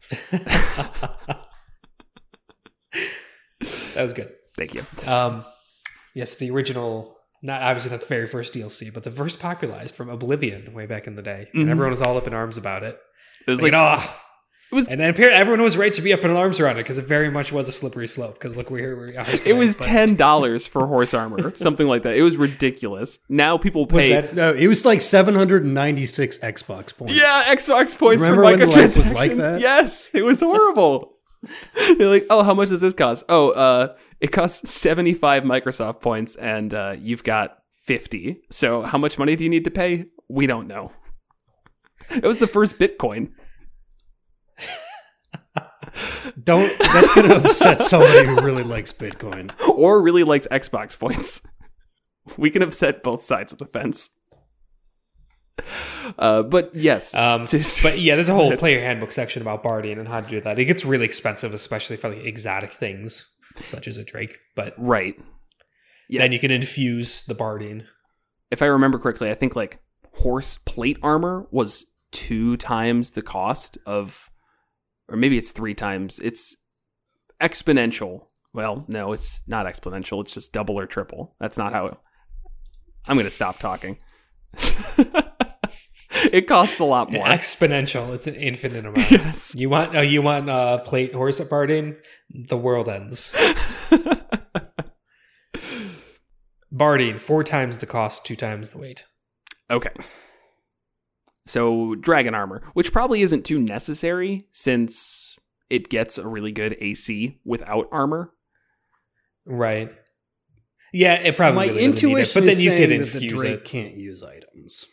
that was good. Thank you. Um, yes, the original not obviously not the very first DLC, but the first popularized from Oblivion way back in the day, Mhm. and everyone was all up in arms about it. It was Like, like, oh. It was- and then apparently everyone was right to be up in arms around it because it very much was a slippery slope. Because look where we are. Today, it was but- ten dollars for horse armor, something like that. It was ridiculous. Now people Was pay. that No, it was like 796 Xbox points. yeah, Xbox points Remember for when life microtransactions. was like that? Yes, it was horrible. They're like, oh, how much does this cost? Oh, uh, it costs seventy five Microsoft points, and uh, you've got fifty. So how much money do you need to pay? We don't know. It was the first Bitcoin. Don't. That's going to upset somebody who really likes Bitcoin. or really likes Xbox points. We can upset both sides of the fence. Uh, but yes, Um, but yeah, there's a whole player handbook section about barding and how to do that. It gets really expensive, especially for like exotic things such as a drake. But right. Yeah. then you can infuse the barding. If I remember correctly, I think like horse plate armor was two times the cost of, or maybe it's three times. It's exponential. Well, no, it's not exponential. It's just double or triple. That's not how. I'm going to stop talking. it costs a lot more. Exponential. It's an infinite amount. yes. You want? Oh, you want uh, plate horse at barding? The world ends. Barding four times the cost, two times the weight. Okay. So dragon armor, which probably isn't too necessary since it gets a really good AC without armor. Right. Yeah, it probably My really doesn't need it, intuition but then is you saying could that the infuse Drake it. can't use items.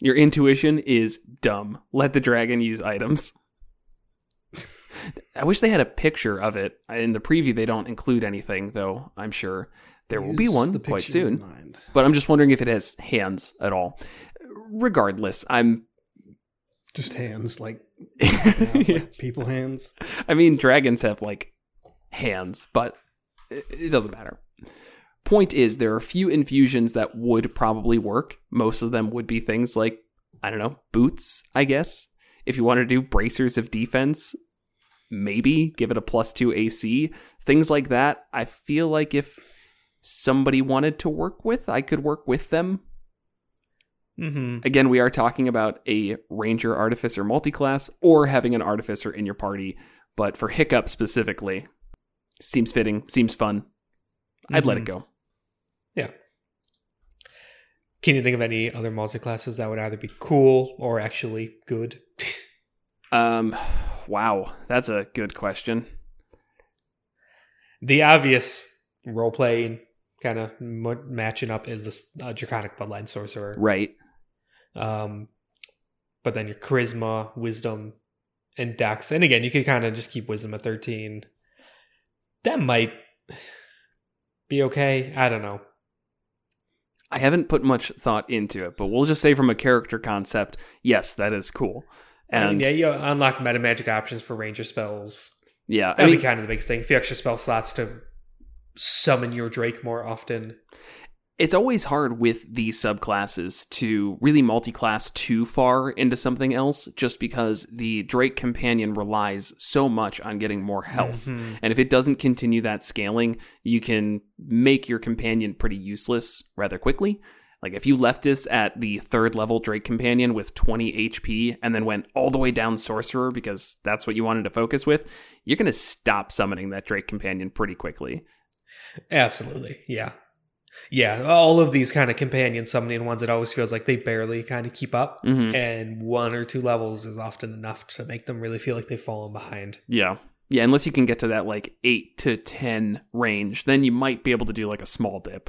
Your intuition is dumb. Let the dragon use items. I wish they had a picture of it. In the preview, they don't include anything, though I'm sure there will be one quite soon. But I'm just wondering if it has hands at all. Regardless, I'm. Just hands, like, like Yes. people hands. I mean, dragons have like hands, but it doesn't matter. Point is, there are a few infusions that would probably work. Most of them would be things like, I don't know, boots, I guess. If you want to do bracers of defense, maybe give it a plus two AC. Things like that. I feel like if somebody wanted to work with, I could work with them. Mm-hmm. Again, we are talking about a Ranger Artificer multiclass or having an Artificer in your party, but for Hiccup specifically, seems fitting, seems fun. I'd let it go. Yeah. Can you think of any other multi-classes that would either be cool or actually good? Um, wow, that's a good question. The obvious role-playing kind of m- matching up is this uh, Draconic Bloodline Sorcerer. Right. Um, but then your Charisma, Wisdom, and Dex. And again, you could kind of just keep Wisdom at 13. That might be okay. I don't know. I haven't put much thought into it, but we'll just say from a character concept, yes, that is cool. I mean, And yeah, you unlock meta magic options for ranger spells. Yeah, That'd mean, be kind of the biggest thing. A few extra spell slots to summon your Drake more often. It's always hard with these subclasses to really multi-class too far into something else just because the Drake companion relies so much on getting more health. Mhm. And if it doesn't continue that scaling, you can make your companion pretty useless rather quickly. Like if you left this at the third level Drake companion with 20 HP and then went all the way down sorcerer because that's what you wanted to focus with, you're going to stop summoning that Drake companion pretty quickly. Absolutely. Yeah. Yeah. All of these kind of companion summoning ones, it always feels like they barely kind of keep up. Mhm. And one or two levels is often enough to make them really feel like they've fallen behind. Yeah. Yeah, unless you can get to that like 8 to 10 range, then you might be able to do like a small dip.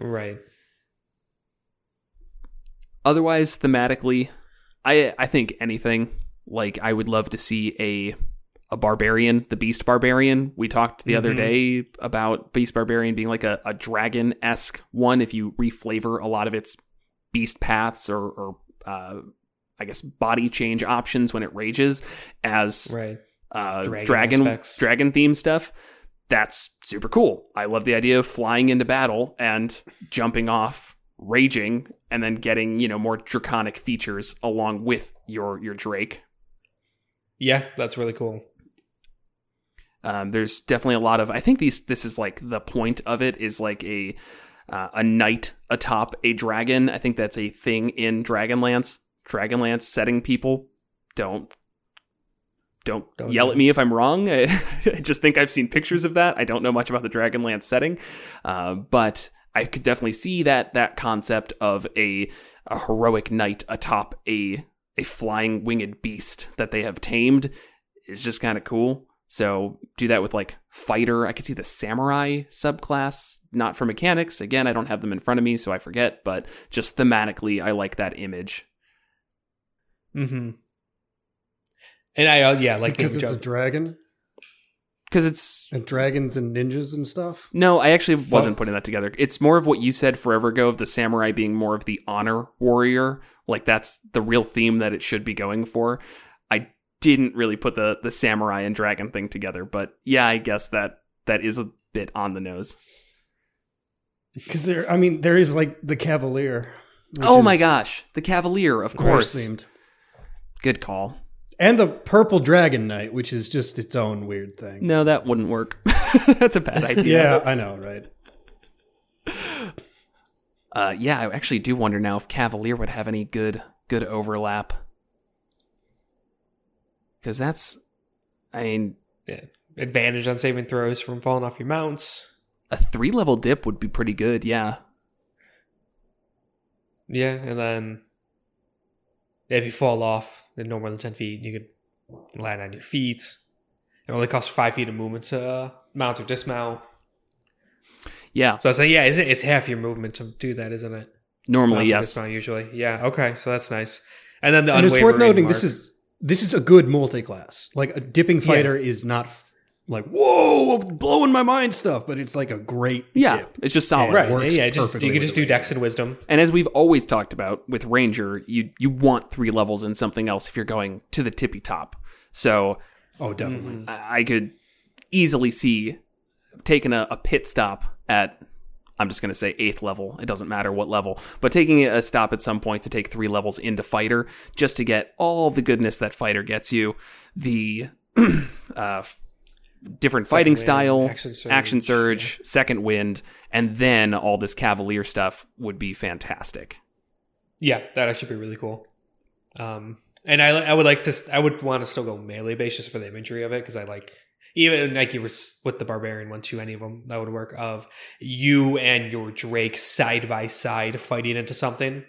Right. Otherwise, thematically, I I think anything. Like I would love to see a a barbarian, the beast barbarian. We talked the other Mhm. day about beast barbarian being like a, a dragon esque one if you reflavor a lot of its beast paths or, or uh, I guess body change options when it rages as Right. uh, Dragon dragon dragon theme stuff. That's super cool. I love the idea of flying into battle and jumping off, raging, and then getting you know more draconic features along with your your Drake. Yeah, that's really cool. Um, there's definitely a lot of. I think these this is like the point of it is like a uh, a knight atop a dragon. I think that's a thing in Dragonlance. Dragonlance setting people don't don't, Don't yell at me if I'm wrong. I, I just think I've seen pictures of that. I don't know much about the Dragonlance setting, uh, but I could definitely see that that concept of a a heroic knight atop a a flying winged beast that they have tamed is just kind of cool. So do that with like fighter. I could see the samurai subclass, not for mechanics. Again, I don't have them in front of me, so I forget. But just thematically, I like that image. Mm-hmm. And I, uh, yeah, like the because image it's a dragon Because it's and dragons and ninjas and stuff. no, I actually Fuck. wasn't putting that together. It's more of what you said forever ago of the samurai being more of the honor warrior. Like that's the real theme that it should be going for. I didn't really put the the samurai and dragon thing together, but yeah, I guess that that is a bit on the nose. Because there, I mean, there is like the cavalier. oh my gosh, the cavalier, of course. themed. Good call. and the purple dragon knight, which is just its own weird thing. No, that wouldn't work. That's a bad idea. Yeah, I know, right? Uh, yeah, I actually do wonder now if Cavalier would have any good good overlap. Because that's, I mean, yeah, advantage on saving throws from falling off your mounts. a three level dip would be pretty good. Yeah. Yeah, and then if you fall off in no more than ten feet, you could land on your feet. It only costs five feet of movement to uh, mount or dismount. Yeah. So I was like, yeah, it's, it's half your movement to do that, isn't it? Normally, Mount or yes. dismount usually. Yeah. Okay. So that's nice. And then the and it's worth noting mark. this is this is a good multi-class. Like a dipping fighter is not f- like whoa, blowing my mind stuff, but it's like a great Yeah. dip. It's just solid. Right. works Yeah, yeah, just you can just do Dex and Wisdom. And as we've always talked about with Ranger, you you want three levels in something else if you're going to the tippy top. So Oh, definitely. I I could easily see taking a, a pit stop at I'm just going to say eighth level. It doesn't matter what level, but taking a stop at some point to take three levels into fighter just to get all the goodness that fighter gets you, the uh, different fighting wind, style, action surge, action surge, second wind, and then all this cavalier stuff would be fantastic. Yeah, that actually be really cool. Um, and I I would like to I would want to still go melee based just for the imagery of it because I like even like you were with the barbarian one too any of them that would work of you and your drake side by side fighting into something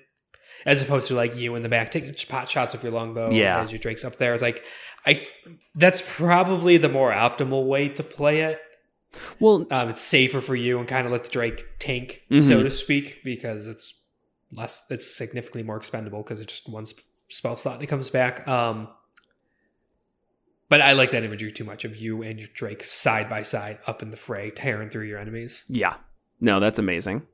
as opposed to like you in the back taking pot shots with your longbow Yeah. as your drake's up there. It's like I th- that's probably the more optimal way to play it. Well, Um, it's safer for you and kind of let the Drake tank, Mhm. so to speak, because it's less, it's significantly more expendable because it's just one sp- spell slot and it comes back. Um, but I like that imagery too much of you and your Drake side by side up in the fray, tearing through your enemies. Yeah. No, that's amazing.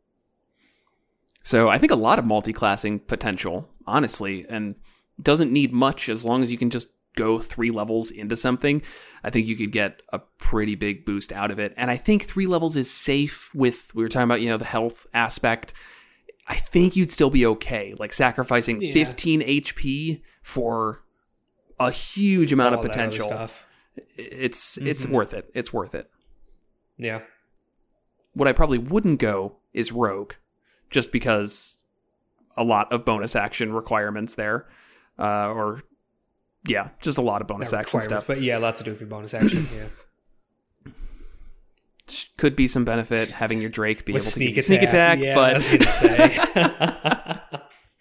So I think a lot of multi-classing potential, honestly, and doesn't need much as long as you can just go three levels into something. I think you could get a pretty big boost out of it. And I think three levels is safe with we were talking about, you know, the health aspect. I think you'd still be okay. Like sacrificing Yeah. 15 HP for a huge amount All of potential. It's it's Mhm. worth it. It's worth it. Yeah. What I probably wouldn't go is Rogue, just because a lot of bonus action requirements there, uh, or yeah, just a lot of bonus Not action stuff. But yeah, lots to do with your bonus action. Yeah. Could be some benefit having your Drake be with able to sneak attack. attack, yeah, but I was gonna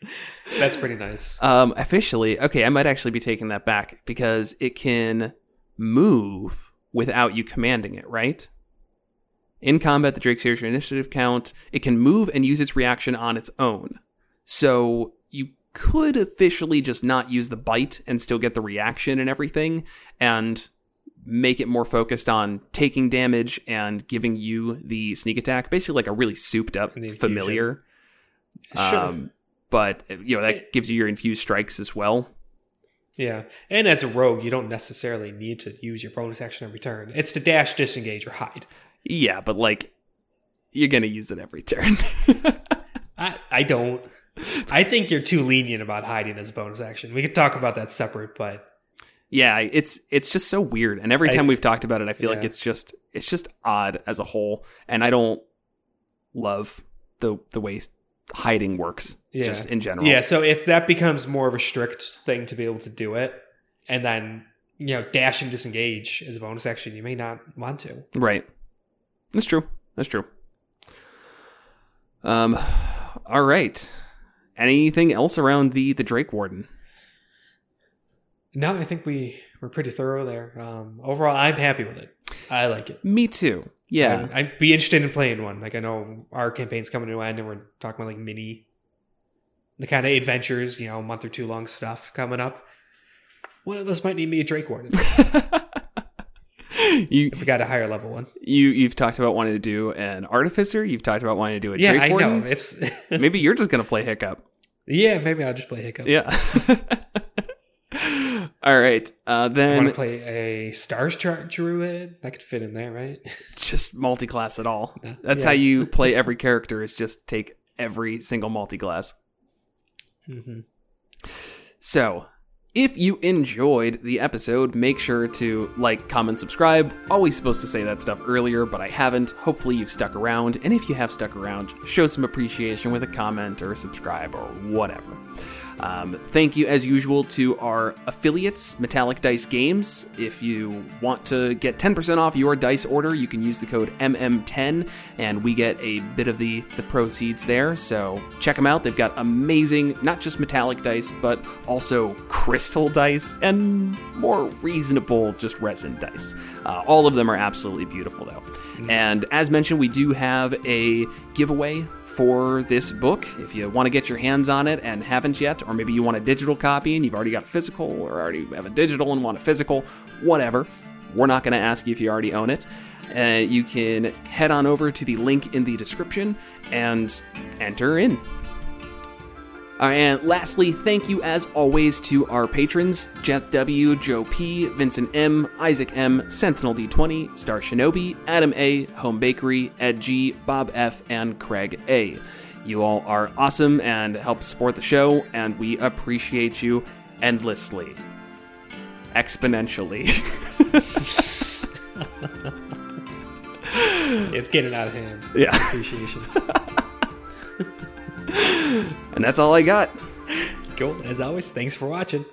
say. That's pretty nice. Um, officially, okay, I might actually be taking that back because it can move without you commanding it, right? In combat, the Drake shares your initiative count. It can move and use its reaction on its own. So you could officially just not use the bite and still get the reaction and everything, and make it more focused on taking damage and giving you the sneak attack. Basically, like a really souped up And the infusion. familiar. Sure. Um, but eh, you know that gives you your infused strikes as well. Yeah, and as a rogue, you don't necessarily need to use your bonus action every turn. It's to dash, disengage, or hide. Yeah, but like you're gonna use it every turn. I, I don't. I think you're too lenient about hiding as a bonus action. We could talk about that separate, but yeah, it's it's just so weird. And every I- time we've talked about it, I feel like it's just it's just odd as a whole. And I don't love the the way hiding works Yeah. just in general. Yeah, so if that becomes more of a strict thing to be able to do it, and then you know dash and disengage as a bonus action, you may not want to. Right. That's true. That's true. Um all right. Anything else around the the Drake Warden? No, I think we we're pretty thorough there. Um, overall, I'm happy with it. I like it. Me too. Yeah. I'd, I'd be interested in playing one. Like I know our campaign's coming to an end, and we're talking about like mini, the kind of adventures, you know, month or two long stuff coming up. One of us might need me a Drake Warden you if we got a higher level one. you you've talked about wanting to do an artificer, you've talked about wanting to do a Yeah, Drake I Warden. know. It's Maybe you're just gonna play Hiccup. yeah. Maybe I'll just play Hiccup. Yeah. All right. Uh, I want then to play a Stars Chart Druid. That could fit in there, right? just multi-class at all. That's Yeah. how you play every character. Is just take every single multi-class. mm-hmm. So, if you enjoyed the episode, make sure to like, comment, subscribe. Always supposed to say that stuff earlier, but I haven't. Hopefully, you've stuck around. And if you have stuck around, show some appreciation with a comment or a subscribe or whatever. Um, thank you, as usual, to our affiliates, Metallic Dice Games. If you want to get 10% off your dice order, you can use the code MM10, and we get a bit of the, the proceeds there. So check them out. They've got amazing, not just metallic dice, but also crystal dice and more reasonable, just resin dice. Uh, all of them are absolutely beautiful, though. And as mentioned, we do have a giveaway for this book. If you want to get your hands on it and haven't yet, or maybe you want a digital copy and you've already got a physical, or already have a digital and want a physical, whatever, we're not going to ask you if you already own it. Uh, you can head on over to the link in the description and enter in. Uh, and lastly, thank you as always to our patrons Jeff W., Joe P., Vincent M., Isaac M., Sentinel D20, Star Shinobi, Adam A., Home Bakery, Ed G., Bob F., and Craig A. You all are awesome and help support the show, and we appreciate you endlessly. Exponentially. It's getting out of hand. yeah. Appreciation. And that's all I got. cool. As always, thanks for watching.